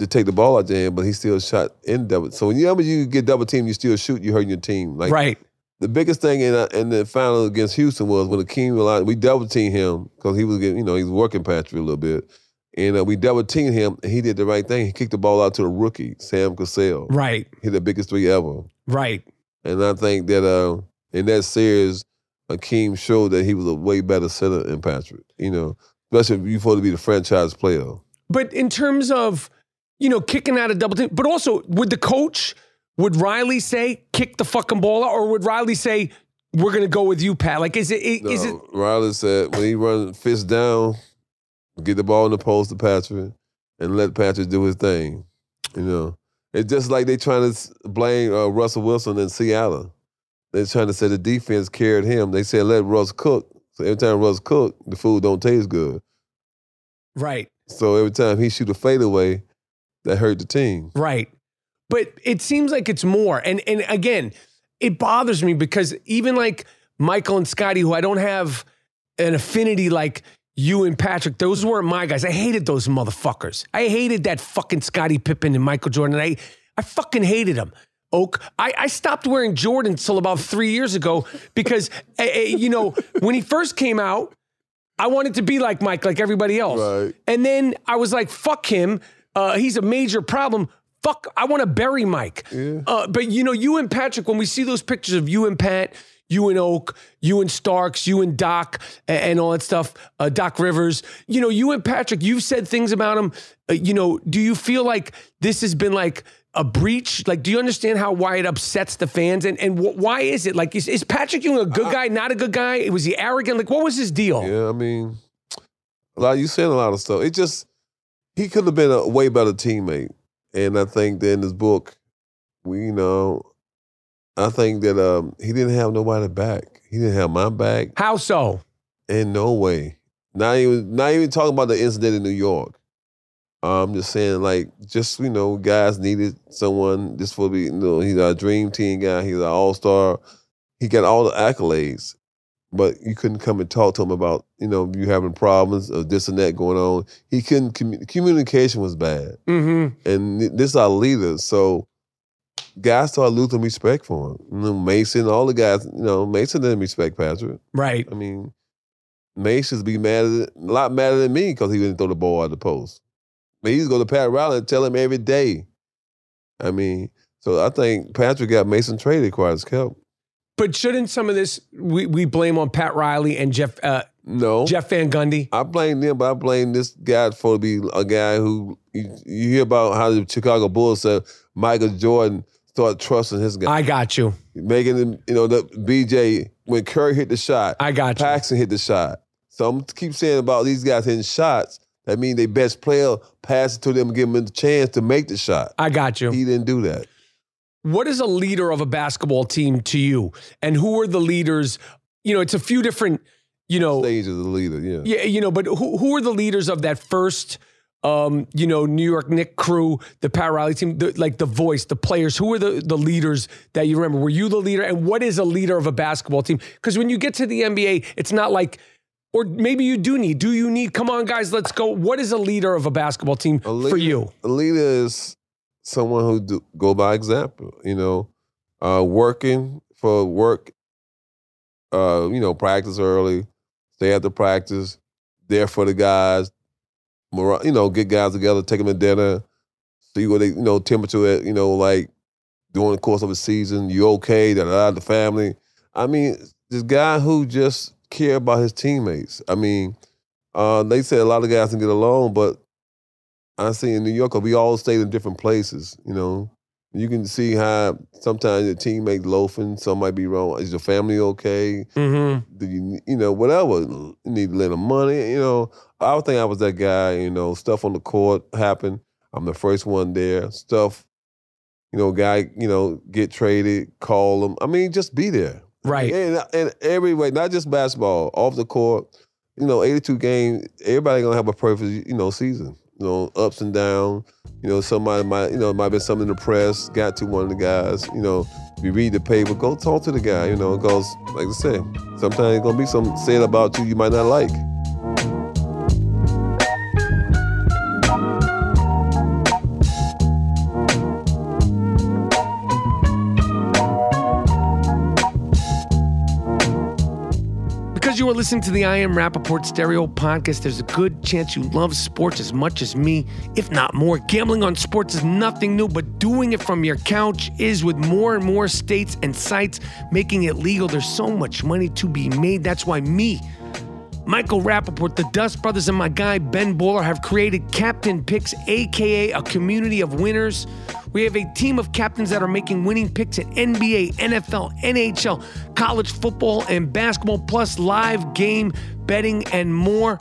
to take the ball out your hand, but he still shot in double. So whenever you you get double team, you still shoot, you hurting your team. Like right. the biggest thing in uh, in the final against Houston was when Akeem relied, we double teamed him because he was getting, you know, he was working Patrick a little bit. And uh, we double teamed him, and he did the right thing. He kicked the ball out to the rookie, Sam Cassell. Right. Hit the biggest three ever. Right. And I think that uh, in that series, Akeem showed that he was a way better center than Patrick. You know, especially if you're supposed to be the franchise player. But in terms of, you know, kicking out a double team, but also would the coach, would Riley say, kick the fucking ball out, or would Riley say, we're gonna go with you, Pat? Like, is it is No, it Riley said when he run fist down, get the ball in the post to Patrick and let Patrick do his thing. You know, it's just like they trying to blame uh, Russell Wilson in Seattle. They're trying to say the defense carried him. They said let Russ cook. So every time Russ cook, the food don't taste good. right? So every time he shoot a fadeaway, that hurt the team. Right. But it seems like it's more. And and again, it bothers me because even like Michael and Scottie, who I don't have an affinity like you and Patrick, those weren't my guys. I hated those motherfuckers. I hated that fucking Scottie Pippen and Michael Jordan. I I fucking hated them. Oak. I, I stopped wearing Jordans till about three years ago because, eh, eh, you know, when he first came out, I wanted to be like Mike, like everybody else. Right. And then I was like, fuck him. Uh, he's a major problem. Fuck, I want to bury Mike. Uh, but you know, you and Patrick, when we see those pictures of you and Pat, you and Oak, you and Starks, you and Doc, a- and, all that stuff, uh, Doc Rivers, you know, you and Patrick, you've said things about him. Uh, you know, do you feel like this has been like a breach? Like, do you understand how why it upsets the fans? And and wh- why is it? Like, is, is Patrick Ewing a good guy, not a good guy? Was he arrogant? Like, what was his deal? Yeah, I mean, a lot. You said a lot of stuff. It just he could have been a way better teammate, and I think that in this book, we you know, I think that um, he didn't have nobody back. He didn't have my back How so? in no way. Not even not even talking about the incident in New York. I'm just saying, like, just you know, guys needed someone. This will be, you know, he's our dream team guy. He's our all star. He got all the accolades, but you couldn't come and talk to him about, you know, you having problems or this and that going on. He couldn't. commu- communication was bad, Mm-hmm. and this is our leader. So guys started losing respect for him. You know, Mason, all the guys. You know, Mason didn't respect Patrick. Right. I mean, should be mad at, a lot madder than me because he didn't throw the ball out the post. I mean, he's go to Pat Riley and tell him every day. I mean, so I think Patrick got Mason traded quite as kept. But shouldn't some of this we, we blame on Pat Riley and Jeff uh, No, Jeff Van Gundy? I blame them, but I blame this guy for to be a guy who you, you hear about how the Chicago Bulls said Michael Jordan started trusting his guy, I got you. making him, you know, the BJ when Curry hit the shot, I got you. Paxson hit the shot. So I'm keep saying about these guys hitting shots. That means their best player pass it to them give them the chance to make the shot. I got you. He didn't do that. What is a leader of a basketball team to you? And who are the leaders? You know, it's a few different, you know, Stage as a leader, yeah. yeah, you know, but who who are the leaders of that first um, you know, New York Knick crew, the Pat Riley team, the, like the voice, the players, who are the, the leaders that you remember? Were you the leader? And what is a leader of a basketball team? Because when you get to the NBA, it's not like, or maybe you do need, do you need, come on, guys, let's go. What is a leader of a basketball team A leader, for you? A leader is someone who do, go by example. You know, uh, working for work. Uh, you know, practice early, stay after practice, there for the guys. You know, get guys together, take them to dinner, see what they, you know, temperature at. You know, like during the course of a season, you okay? Da da. The family. I mean, this guy who just care about his teammates. I mean, uh, they say a lot of guys can get along, but I see in New York, we all stayed in different places, you know. You can see how sometimes your teammates loafing, some might be wrong. Is your family okay? Mm-hmm. Do you, you know, whatever. You need a little money, you know. I would think I was that guy, you know, stuff on the court happened. I'm the first one there. Stuff, you know, guy, you know, get traded, call them. I mean, just be there. Right. And, and every way, not just basketball, off the court, you know, 82 games, everybody gonna have a perfect, you know, season. You know, ups and downs. You know, somebody might, you know, it might be something in the press, got to one of the guys, you know, if you read the paper, go talk to the guy, you know, because like I said, sometimes it's gonna be something said about you you might not like. Are listening to the I Am Rapaport Stereo podcast. There's a good chance you love sports as much as me, if not more. Gambling on sports is nothing new, but doing it from your couch is with more and more states and sites making it legal. There's so much money to be made. That's why me, Michael Rapaport, the Dust Brothers, and my guy Ben Baller have created Captain Picks, aka a community of winners. We have a team of captains that are making winning picks at NBA, NFL, NHL, college football, and basketball, plus live game betting and more.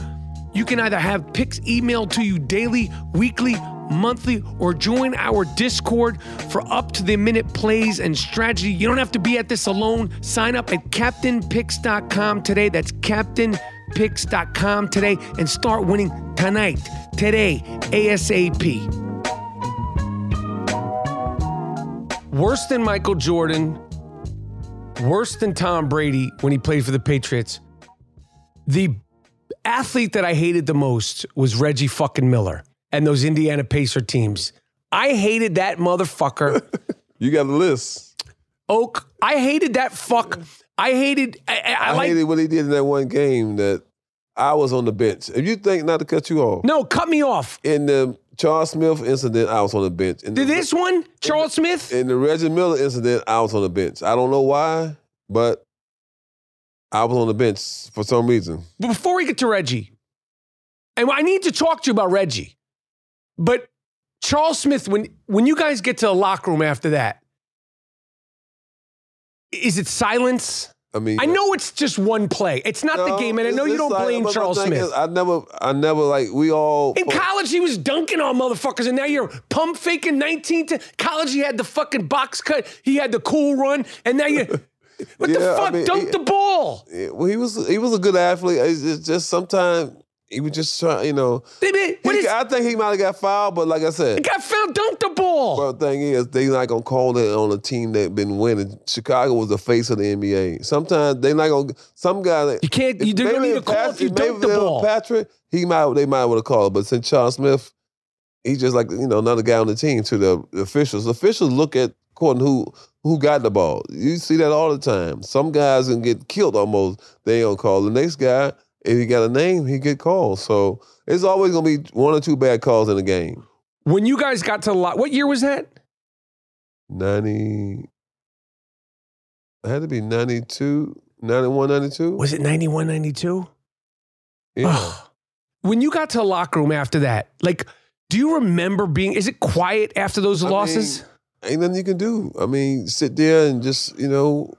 You can either have picks emailed to you daily, weekly, monthly, or join our Discord for up to the minute plays and strategy. You don't have to be at this alone. Sign up at captainpicks.com today. That's captainpicks.com today and start winning tonight, today, ASAP. Worse than Michael Jordan, worse than Tom Brady when he played for the Patriots. The athlete that I hated the most was Reggie fucking Miller and those Indiana Pacer teams. I hated that motherfucker. You got a list. Oak, I hated that fuck. I hated. I, I, I like. hated what he did in that one game that I was on the bench. If you think not to cut you off, No, cut me off. in the Charles Smith incident, I was on the bench. In Did the, this one, Charles Smith? In the Reggie Miller incident, I was on the bench. I don't know why, but I was on the bench for some reason. But before we get to Reggie, and I need to talk to you about Reggie, but Charles Smith, when when you guys get to the locker room after that, is it silence? I mean, I know it's just one play. It's not the game, and I know you don't like- blame Charles Smith. is, I never, I never like we all. In college, he was dunking on motherfuckers, and now you're pump faking 19 to college. He had the fucking box cut, he had the cool run, and now you. What the Yeah, I fuck? mean, Dunk he- the ball. Well, he was he was a good athlete. It's just, sometimes he was just trying, you know. He- is, I think he might have got fouled, but like I the said, guy found dunk the ball. but the thing is, they're not gonna call it on a team that been winning. Chicago was the face of the NBA. Sometimes they're not gonna. Some guy that You can't- you don't need to call Pat- if you dunk the if it was ball. Patrick, he might they might want to call it. but since Charles Smith, he's just like you know another guy on the team to the, officials. the officials. Look at according who who got the ball. You see that all the time. Some guys can get killed almost. They don't call the next guy. If he got a name, he get called. So it's always gonna be one or two bad calls in a game. When you guys got to the lot, what year was that? 90 it had to be 92 91 92 Was it 91, 92? yeah. when you got to the locker room after that, like, do you remember being, is it quiet after those I losses? mean, ain't nothing you can do i mean sit there and just you know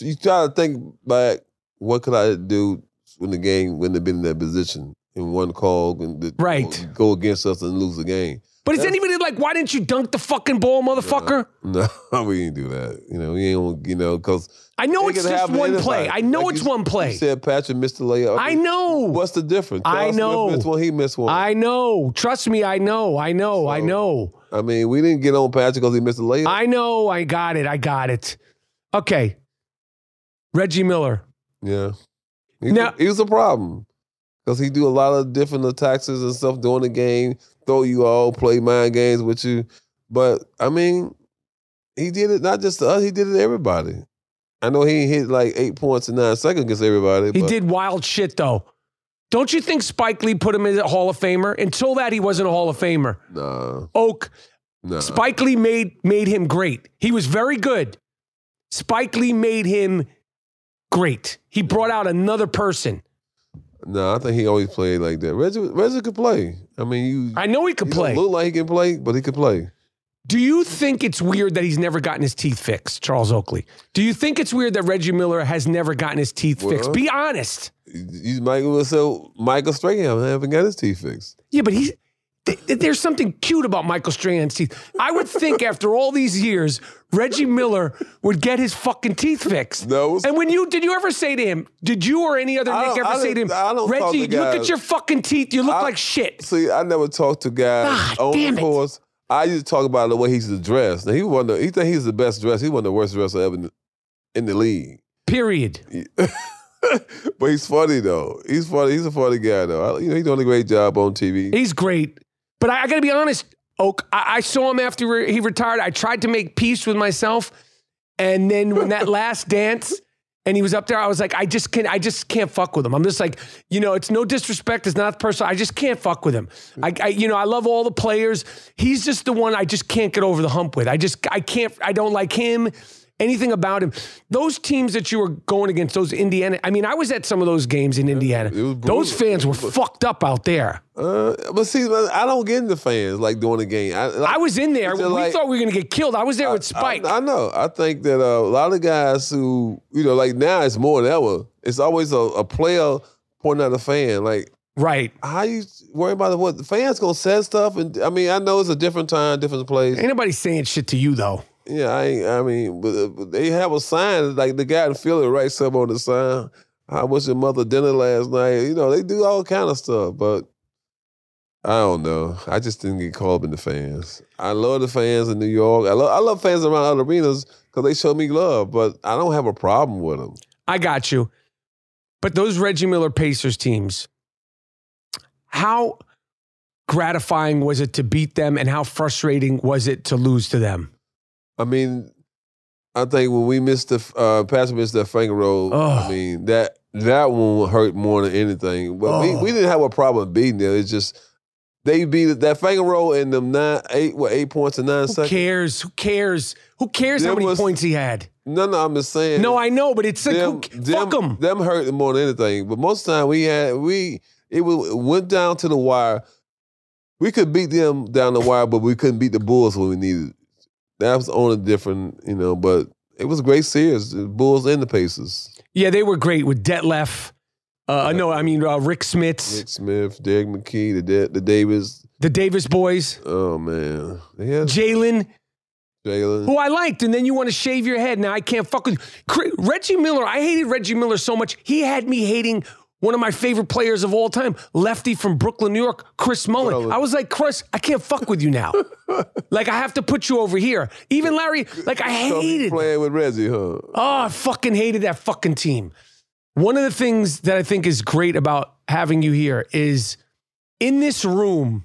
you try to think back what could i do when the game when they've been in that position in one call and the, Right. go against us and lose the game but is anybody like, why didn't you dunk the fucking ball, motherfucker? no we didn't do that you know we ain't you know because I know it's just one play. I know it's one play. you said patrick missed the layup I know. what's the difference I Charles Smith know. missed one he missed one I know. Trust me, I know. I know. I know. I mean, we didn't get on Patrick because he missed a layup. I know. I got it. I got it. Okay. Reggie Miller. yeah. He, Now- he was a problem because he do a lot of different attacks and stuff during the game, throw you all, play mind games with you. But I mean, he did it not just to us; he did it to everybody. I know he hit like eight points in nine seconds against everybody. He but did wild shit, though. Don't you think Spike Lee put him in a Hall of Famer? Until that, he wasn't a Hall of Famer. Nah, Oak. Spike Lee made made him great. He was very good. Spike Lee made him great. He brought out another person. No, I think he always played like that. Reggie, Reggie could play. I mean, you. I know he could he play. Look like he can play, but he could play. Do you think it's weird that he's never gotten his teeth fixed, Charles Oakley? Do you think it's weird that Reggie Miller has never gotten his teeth fixed? Be honest. You Michael so Michael Strahan haven't got his teeth fixed. Yeah, but he's there's something cute about Michael Strahan's teeth. I would think after all these years, Reggie Miller would get his fucking teeth fixed. No, was- And when you did you ever say to him, did you or any other Knick ever say to him, don't- I don't talk Reggie, to look at your fucking teeth, you look I- like shit. See, I never talked to guys God damn the it. course. I used to talk about the way he's dressed. He one he think he's the best dressed. He one of the worst dresser ever in the, in the league. Period. but he's funny though. He's funny. He's a funny guy though. I, you know, he's doing a great job on TV. He's great. But I, I got to be honest, Oak. I, I saw him after re- he retired. I tried to make peace with myself, and then when that last dance, and he was up there. I was like, I just can't, I just can't fuck with him. I'm just like, you know, it's no disrespect, it's not personal. I just can't fuck with him. I, I, you know, I love all the players. He's just the one I just can't get over the hump with. I just, I can't, I don't like him. Anything about him. Those teams that you were going against, those Indiana. I mean, I was at some of those games in Indiana. Those fans were fucked up out there. Uh, but see, I don't get into fans like during the game. I, like, I was in there. We like- thought we were going to get killed. I was there with Spike. I, I know. I think that uh, a lot of guys who, you know, like now it's more than ever. It's always a, a player pointing at a fan. Like, right. how you worry about what the fans gonna say stuff? And I mean, I know it's a different time, different place. Ain't nobody saying shit to you though. Yeah, I, I mean, but, uh, but they have a sign like the guy in Philly writes something on the sign. I was your mother dinner last night? You know, they do all kind of stuff, but I don't know. I just didn't get caught up in the fans. I love the fans in New York. I love I love fans around other arenas because they show me love, but I don't have a problem with them. I got you. But those Reggie Miller Pacers teams, how gratifying was it to beat them and how frustrating was it to lose to them? I mean, I think when we missed the uh, Pastor missed that finger roll, Oh. I mean that that one hurt more than anything. But we, Oh. we didn't have a problem beating them. It's just they beat it- that finger roll in them nine eight what eight points in nine Who seconds. cares? Who cares? Who cares how many was- points he had? No, no, I'm just saying. No, I know, but it's like, them, who, them, fuck them. Them hurt more than anything. But most of the time we had we it was, went down to the wire. We could beat them down the wire, but we couldn't beat the Bulls when we needed. That was only different, you know. But it was a great series, the Bulls and the Pacers. Yeah, they were great with Detlef. Uh, No, I mean uh, Rik Smits. Nick Smith, Derrick McKey, the Da- the Davis. the Davis boys, Oh man, yeah, Jalen, Jalen. who I liked, and then you want to shave your head. Now I can't fuck with Reggie Miller. I hated Reggie Miller so much. He had me hating one of my favorite players of all time, lefty from Brooklyn, New York, Chris Mullin. Brother. I was like, Chris, I can't fuck with you now. like I have to put you over here. Even Larry, like I hated. playing with Reggie, huh? Oh, I fucking hated that fucking team. One of the things that I think is great about having you here is in this room,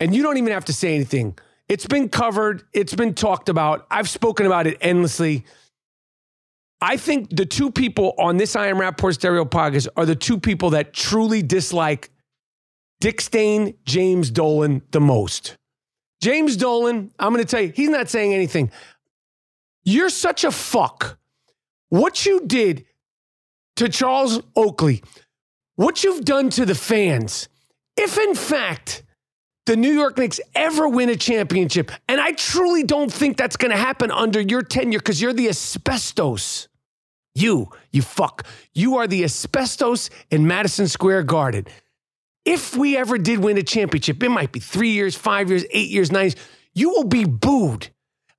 and you don't even have to say anything. It's been covered, it's been talked about. I've spoken about it endlessly. I think the two people on this I Am Rapaport Stereo podcast are the two people that truly dislike Dick Stain, James Dolan the most. James Dolan, I'm going to tell you, he's not saying anything. You're such a fuck. What you did to Charles Oakley, what you've done to the fans, if in fact the New York Knicks ever win a championship, and I truly don't think that's going to happen under your tenure because you're the asbestos. You, you fuck. You are the asbestos in Madison Square Garden. If we ever did win a championship, it might be three years, five years, eight years, nine years, you will be booed.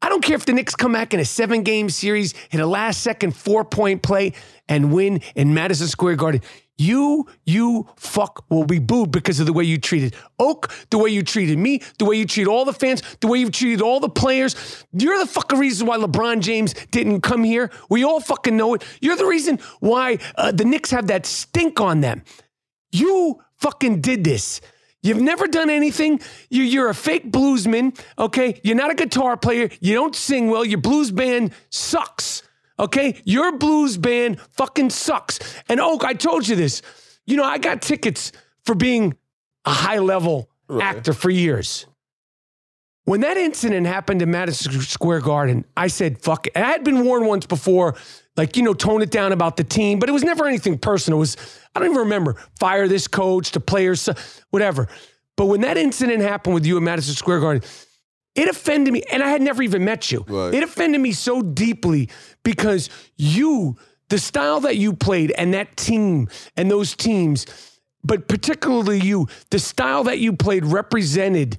I don't care if the Knicks come back in a seven game series, hit a last second four point play, and win in Madison Square Garden. You, you fuck will be booed because of the way you treated Oak, the way you treated me, the way you treat all the fans, the way you've treated all the players. You're the fucking reason why LeBron James didn't come here. We all fucking know it. You're the reason why uh, the Knicks have that stink on them. You fucking did this. You've never done anything. You, you're a fake bluesman, okay? You're not a guitar player. You don't sing well. Your blues band sucks, okay? Your blues band fucking sucks. And Oak, I told you this. You know, I got tickets for being a high level actor for years. When that incident happened in Madison Square Garden, I said, fuck it. And I had been warned once before, like, you know, tone it down about the team, but it was never anything personal. It was, I don't even remember, fire this coach, the players, whatever. But when that incident happened with you at Madison Square Garden, it offended me. And I had never even met you. Right. It offended me so deeply because you, the style that you played and that team and those teams, but particularly you, the style that you played represented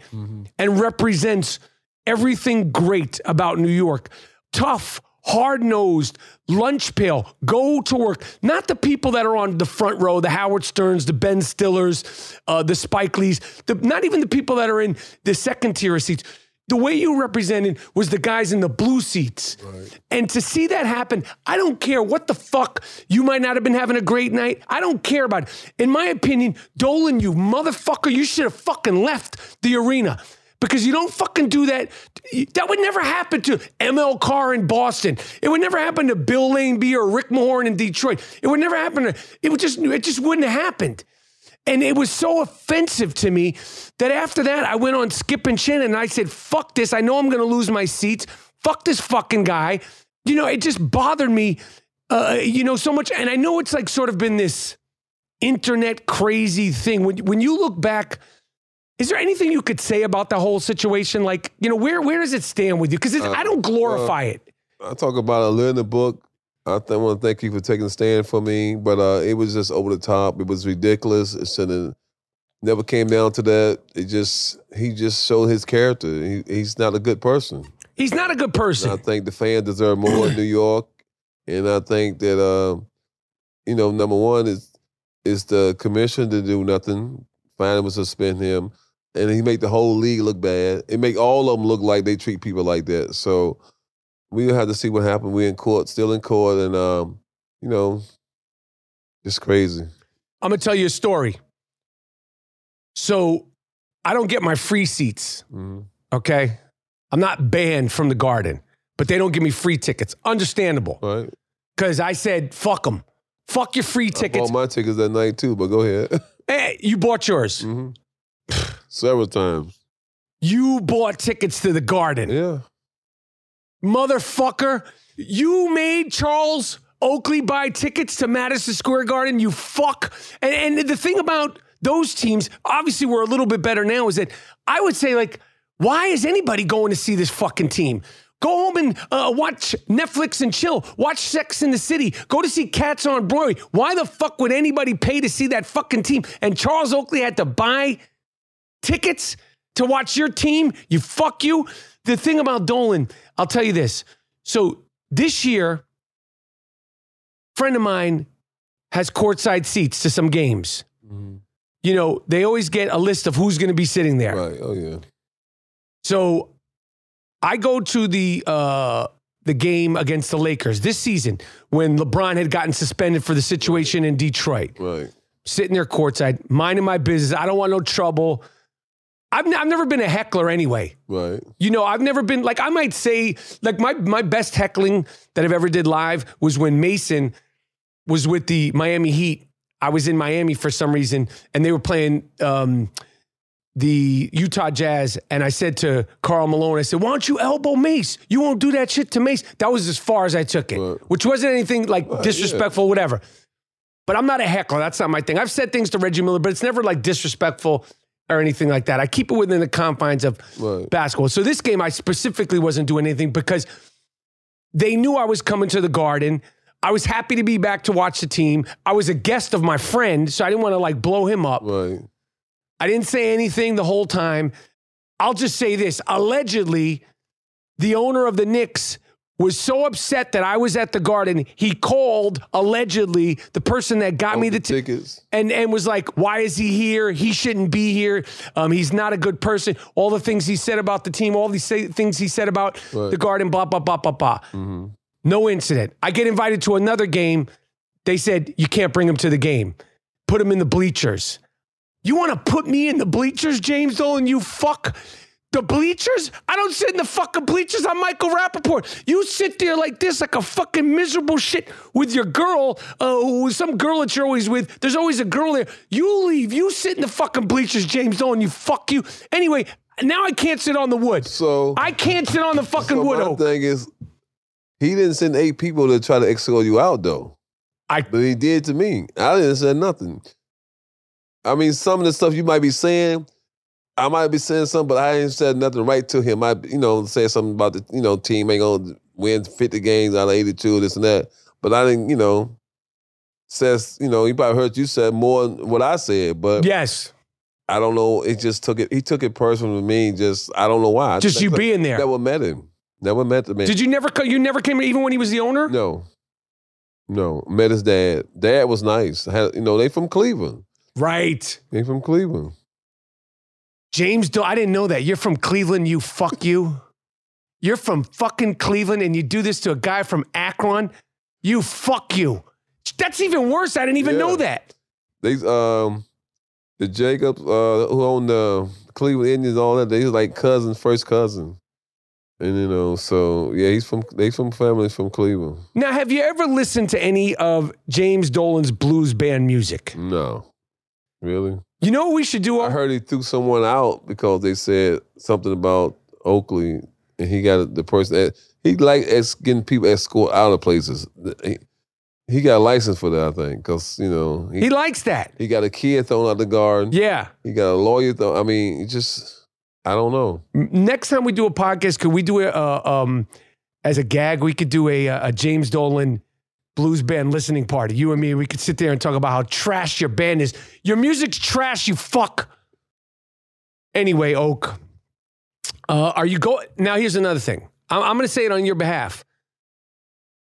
and represents everything great about New York. Tough, hard nosed, lunch pail, go to work. Not the people that are on the front row, the Howard Sterns, the Ben Stillers, uh, the Spike Lees, the, not even the people that are in the second tier of seats. The way you represented was the guys in the blue seats. And to see that happen, I don't care what the fuck. You might not have been having a great night. I don't care about it. In my opinion, Dolan, you motherfucker, you should have fucking left the arena. because you don't fucking do that. That would never happen to ML Carr in Boston. It would never happen to Bill Laimbeer or Rick Mahorn in Detroit. It would never happen to, it would just, it just wouldn't have happened. And it was so offensive to me that after that, I went on Skip and Shannon and I said, fuck this. I know I'm going to lose my seats. Fuck this fucking guy. You know, it just bothered me, uh, you know, so much. And I know it's like sort of been this internet crazy thing. When, when you look back, is there anything you could say about the whole situation? Like, you know, where, where does it stand with you? Because Uh, I don't glorify well, it. I talk about it a little in the book. I th- want to thank you for taking a stand for me, but uh, it was just over the top. It was ridiculous. It should have never came down to that. It just he just showed his character. He, he's not a good person. He's not a good person. And I think the fans deserve more in New York, and I think that uh, you know, number one is is the commission to do nothing, find him and suspend him, and he make the whole league look bad. It make all of them look like they treat people like that. So we have to see what happened. We in court, still in court, and um, you know, it's crazy. I'm gonna tell you a story. So I don't get my free seats. Mhm. Okay. I'm not banned from the garden, but they don't give me free tickets. Understandable. Right? Because I said, fuck them. Fuck your free tickets. I bought my tickets that night too, but go ahead. Hey, you bought yours. hmm Several times. You bought tickets to the garden. Yeah. Motherfucker. You made Charles Oakley buy tickets to Madison Square Garden, you fuck. And, and the thing about those teams, obviously we're a little bit better now, is that I would say, like, why is anybody going to see this fucking team? Go home and uh, watch Netflix and chill. Watch Sex in the City. Go to see Cats on Broadway. Why the fuck would anybody pay to see that fucking team? And Charles Oakley had to buy tickets to watch your team. You fuck you. The thing about Dolan, I'll tell you this. So this year, friend of mine has courtside seats to some games. You know, they always get a list of who's going to be sitting there. Right. Oh yeah. So I go to the uh, the game against the Lakers this season when LeBron had gotten suspended for the situation in Detroit. Right. Sitting there courtside, minding my business. I don't want no trouble. I've, n- I've never been a heckler anyway. Right. You know, I've never been like I might say like my my best heckling that I've ever did live was when Mason was with the Miami Heat. I was in Miami for some reason, and they were playing um, the Utah Jazz. And I said to Karl Malone, I said, "Why don't you elbow Mace? You won't do that shit to Mace." That was as far as I took it, Right. which wasn't anything like Right, disrespectful, whatever. But I'm not a heckler. That's not my thing. I've said things to Reggie Miller, but it's never like disrespectful or anything like that. I keep it within the confines of Right. basketball. So this game, I specifically wasn't doing anything because they knew I was coming to the garden. I was happy to be back to watch the team. I was a guest of my friend, so I didn't want to like blow him up. Right. I didn't say anything the whole time. I'll just say this allegedly, the owner of the Knicks was so upset that I was at the garden, he called allegedly the person that got me Oh, the ticket tickets. and and was like, "Why is he here? He shouldn't be here. Um, he's not a good person." All the things he said about the team, all these say, things he said about Right. the garden, blah blah blah blah blah. No incident. I get invited to another game. They said you can't bring him to the game. Put him in the bleachers. You want to put me in the bleachers, James Dolan? You fuck. The bleachers? I don't sit in the fucking bleachers. I'm Michael Rapaport. You sit there like this, like a fucking miserable shit with your girl, uh, some girl that you're always with. There's always a girl there. You leave. You sit in the fucking bleachers, James Dolan. You fuck you. Anyway, now I can't sit on the wood. So I can't sit on the fucking so wood my oak. thing is, he didn't send eight people to try to escort you out though. I- but he did to me. I didn't say nothing. I mean, some of the stuff you might be saying, I might be saying something, but I ain't said nothing right to him. I, you know, say something about the, you know, team ain't gonna win 50 games out of 82, this and that. But I didn't, you know, says, you know, he probably heard you said more than what I said, but Yes. I don't know. It just took it. He took it personal to me. Just I don't know why. Just you being there. Never met him. Never met the man. Did you never? You never came even when he was the owner. No. No. Met his dad. Dad was nice. Had, you know, they from Cleveland. Right. They from Cleveland. James, Do- I didn't know that. You're from Cleveland, you fuck you. You're from fucking Cleveland and you do this to a guy from Akron. You fuck you. That's even worse. I didn't even Yeah. know that. They um the Jacobs, uh, who own the Cleveland Indians, all that. They was like cousins, first cousin. And you know, so yeah, he's from they from family from Cleveland. Now, have you ever listened to any of James Dolan's blues band music? No, really. You know what we should do? I heard he threw someone out because they said something about Oakley, and he got the person that he like getting people escort out of places. He, he got a license for that, I think, because you know He likes that. he got a kid thrown out the garden. Yeah. He got a lawyer thrown. I mean, just I don't know. Next time we do a podcast, could we do it uh, um, as a gag? We could do a, a James Dolan blues band listening party. You and me, we could sit there and talk about how trash your band is. Your music's trash, you fuck. Anyway, Oak, uh, are you going? Now, here's another thing. I'm, I'm going to say it on your behalf.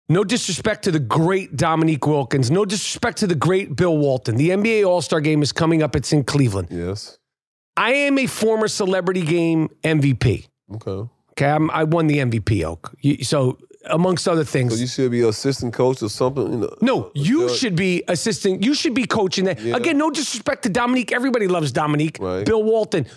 No disrespect to the great Dominique Wilkins. No disrespect to the great Bill Walton. The NBA All Star game is coming up. It's in Cleveland. Yes. I am a former celebrity game MVP. Okay. Okay, I'm, I won the MVP, Oak. You, so, amongst other things, So you should be assistant coach or something. You know, no, you should be assisting. You should be coaching that. Yeah. Again, no disrespect to Dominique. Everybody loves Dominique. Right. Bill Walton.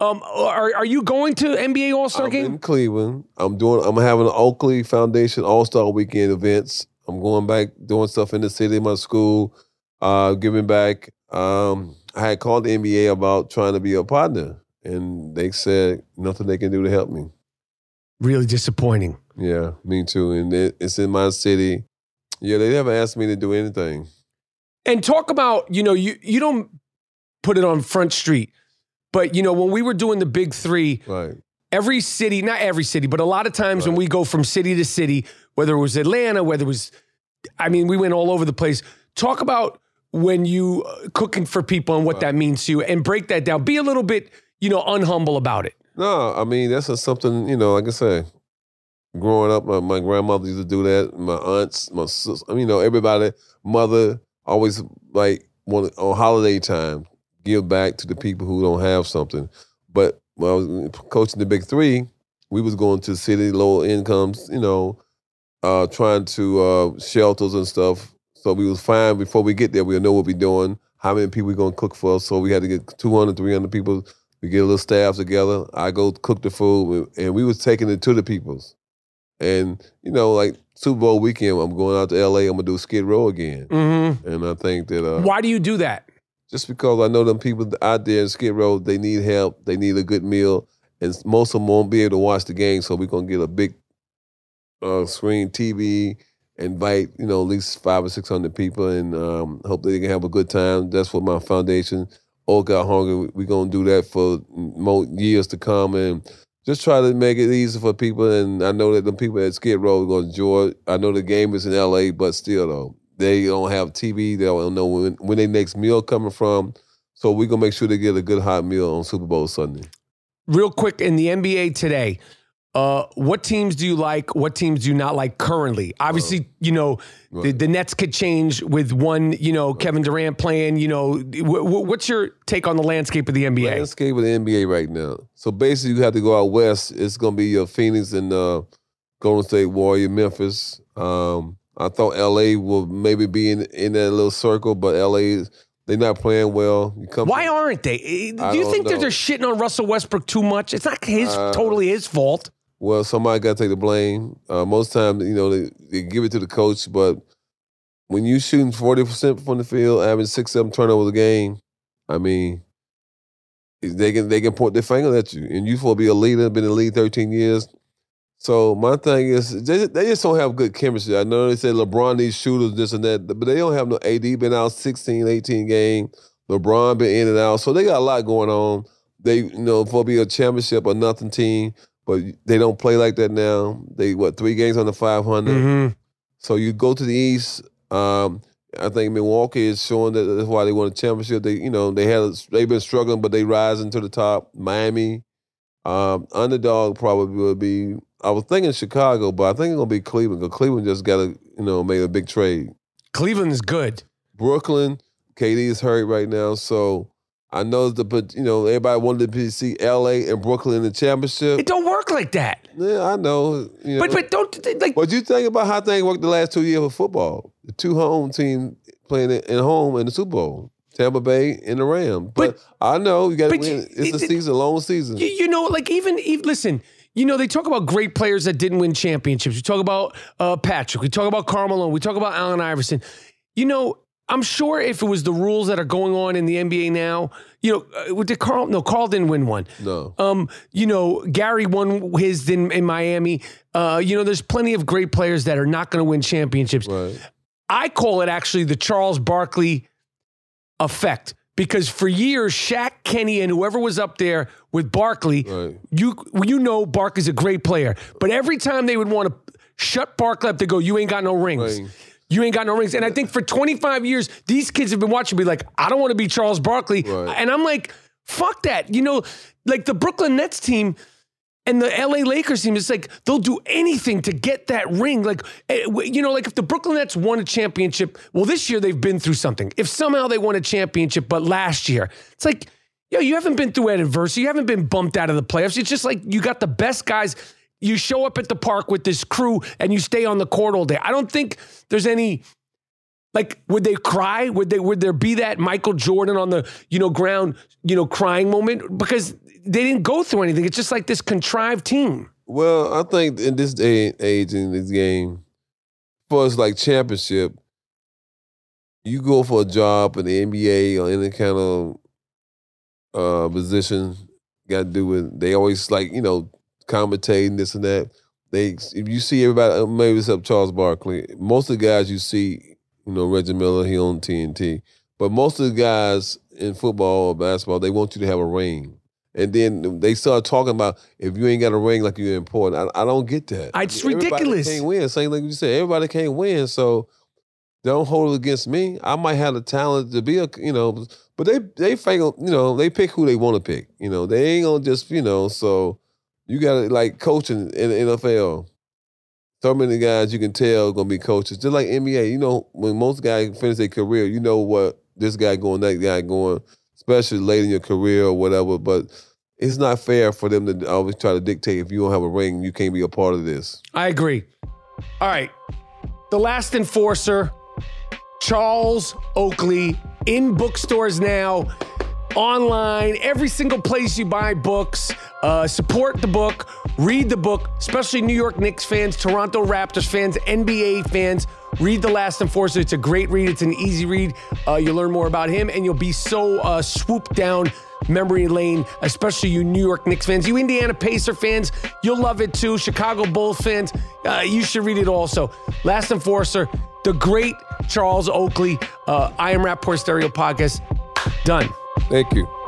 Um, are are you going to NBA All Star game? in Cleveland. I'm doing. I'm having an Oakley Foundation All Star Weekend events. I'm going back doing stuff in the city, my school, uh, giving back. Um, I had called the NBA about trying to be a partner, and they said nothing they can do to help me. Really disappointing. Yeah, me too. And it, it's in my city. Yeah, they never asked me to do anything. And talk about you know you you don't put it on Front Street, but you know when we were doing the Big Three, Right. every city, not every city, but a lot of times when we go from city to city, whether it was Atlanta, whether it was, I mean, we went all over the place. Talk about when you uh, cooking for people and what that means to you, and break that down. Be a little bit, you know, unhumble about it. No, I mean that's a, something you know. Like I say, growing up, my, my grandmother used to do that. My aunts, my sis, I mean, you know, everybody, mother always like want on holiday time give back to the people who don't have something. But when I was coaching the Big Three, we was going to city low incomes, you know, uh, trying to uh, shelters and stuff. So we was fine before we get there. We know what we're doing, how many people we're gonna cook for. So we had to get 200, 300 people we get a little staff together. I go cook the food, and we was taking it to the peoples. And you know, like Super Bowl weekend, I'm going out to L.A. I'm gonna do Skid Row again, Mm-hmm. and I think that uh, Why do you do that? just because I know them people out there in Skid Row, they need help, they need a good meal, and most of them won't be able to watch the game. So we're gonna get a big uh, screen TV, invite you know at least five or six hundred people, and um, hope they can have a good time. That's what my foundation. All got hungry. We're gonna do that for more years to come, and just try to make it easy for people. And I know that the people at Skid Row are gonna enjoy. it. I know the game is in L.A., but still though, they don't have TV. They don't know when when their next meal coming from. So we're gonna make sure they get a good hot meal on Super Bowl Sunday. Real quick in the NBA today, uh, what teams do you like? What teams do you not like currently? Obviously, you know the, the Nets could change with one. You know Kevin Durant playing. You know wh- wh- what's your take on the landscape of the NBA? Landscape of the NBA right now. So basically, you have to go out west. It's gonna be your Phoenix and uh, Golden State Warrior, Memphis. Um, I thought LA will maybe be in in that little circle, but LA is they're not playing well. You come Why aren't they? Eh, Do you think that know. they're shitting on Russell Westbrook too much? It's not his Uh, totally his fault. Well, somebody got to take the blame. Uh, most times, you know, they, they give it to the coach, but when you shooting forty percent from the field, having six, seven turnovers a game, I mean, they can they can point their finger at you, and you to be a leader, been in the league thirteen years. So my thing is, they, they just don't have good chemistry. I know they say LeBron needs shooters, this and that, but they don't have no AD. Been out 16, 18 game. LeBron been in and out, so they got a lot going on. They, you know, for be a championship or nothing team, but they don't play like that now. They what three games on the five hundred. Mm-hmm. So you go to the East. Um, I think Milwaukee is showing that that's why they won a championship. They, you know, they had they've been struggling, but they rising to the top. Miami, um, underdog probably will be. I was thinking Chicago, but I think it's gonna be Cleveland because Cleveland just got a you know made a big trade. Cleveland is good. Brooklyn, KD is hurt right now, so I know the but you know everybody wanted to see LA and Brooklyn in the championship. It don't work like that. Yeah, I know. You know. But but don't like What do you think about how things worked the last two years with football? The two home teams playing it in home in the Super Bowl. Tampa Bay and the Rams. But, I know you got to win. It's a season, a long season. You, you know, like even, even listen. You know, they talk about great players that didn't win championships. We talk about uh, Patrick. We talk about Carmelo. We talk about Allen Iverson. You know, I'm sure if it was the rules that are going on in the NBA now, you know, uh, did Karl? No, Karl didn't win one. no. Um, you know, Gary won his in, in Miami. Uh, you know, there's plenty of great players that are not going to win championships. right. I call it actually the Charles Barkley effect because for years, Shaq, Kenny, and whoever was up there with Barkley, Right. you you know Barkley's a great player. But every time they would want to shut Barkley up, they go, "You ain't got no rings." Right. You ain't got no rings. And I think for 25 years, these kids have been watching me like, I don't want to be Charles Barkley. Right. And I'm like, fuck that. You know, like the Brooklyn Nets team, and the LA Lakers team is like they'll do anything to get that ring. Like eh, you know, like if the Brooklyn Nets won a championship, well, this year they've been through something. If somehow they won a championship, but last year, it's like, yo, you haven't been through adversity, you haven't been bumped out of the playoffs. It's just like you got the best guys. You show up at the park with this crew and you stay on the court all day. I don't think there's any like would they cry would they would there be that michael jordan on the you know ground you know crying moment because they didn't go through anything it's just like this contrived team Well, I think in this day age in this game, for us like championship, you go for a job in the NBA or any kind of uh, position, got to do with. They always like you know commentating this and that. They if you see everybody, uh, maybe except Charles Barkley, most of the guys you see, you know Reggie Miller, he on TNT, but most of the guys in football or basketball, they want you to have a ring. And then they start talking about if you ain't got a ring, like you're important. I, I don't get that. It's Everybody ridiculous. Can't win. Same like you said. Everybody can't win. So don't hold it against me. I might have the talent to be a, you know, but they they fake, you know, they pick who they want to pick. You know, they ain't gonna just, you know. So you got like coaching in the NFL. So many guys you can tell gonna be coaches. Just like NBA, you know, when most guys finish their career, you know what this guy going, that guy going, especially late in your career or whatever. But it's not fair for them to always try to dictate if you don't have a ring, you can't be a part of this. i agree all right the last enforcer charles oakley in bookstores now online every single place you buy books uh, support the book read the book especially new york knicks fans toronto raptors fans nba fans read the last enforcer. It's a great read. It's an easy read. Uh, you'll learn more about him and you'll be so uh, swooped down memory lane especially you new york knicks fans you indiana pacer fans. You'll love it too. Chicago bulls fans. Uh, you should read it also. Last enforcer the great charles oakley uh, i am Rapaport stereo podcast done Thank you.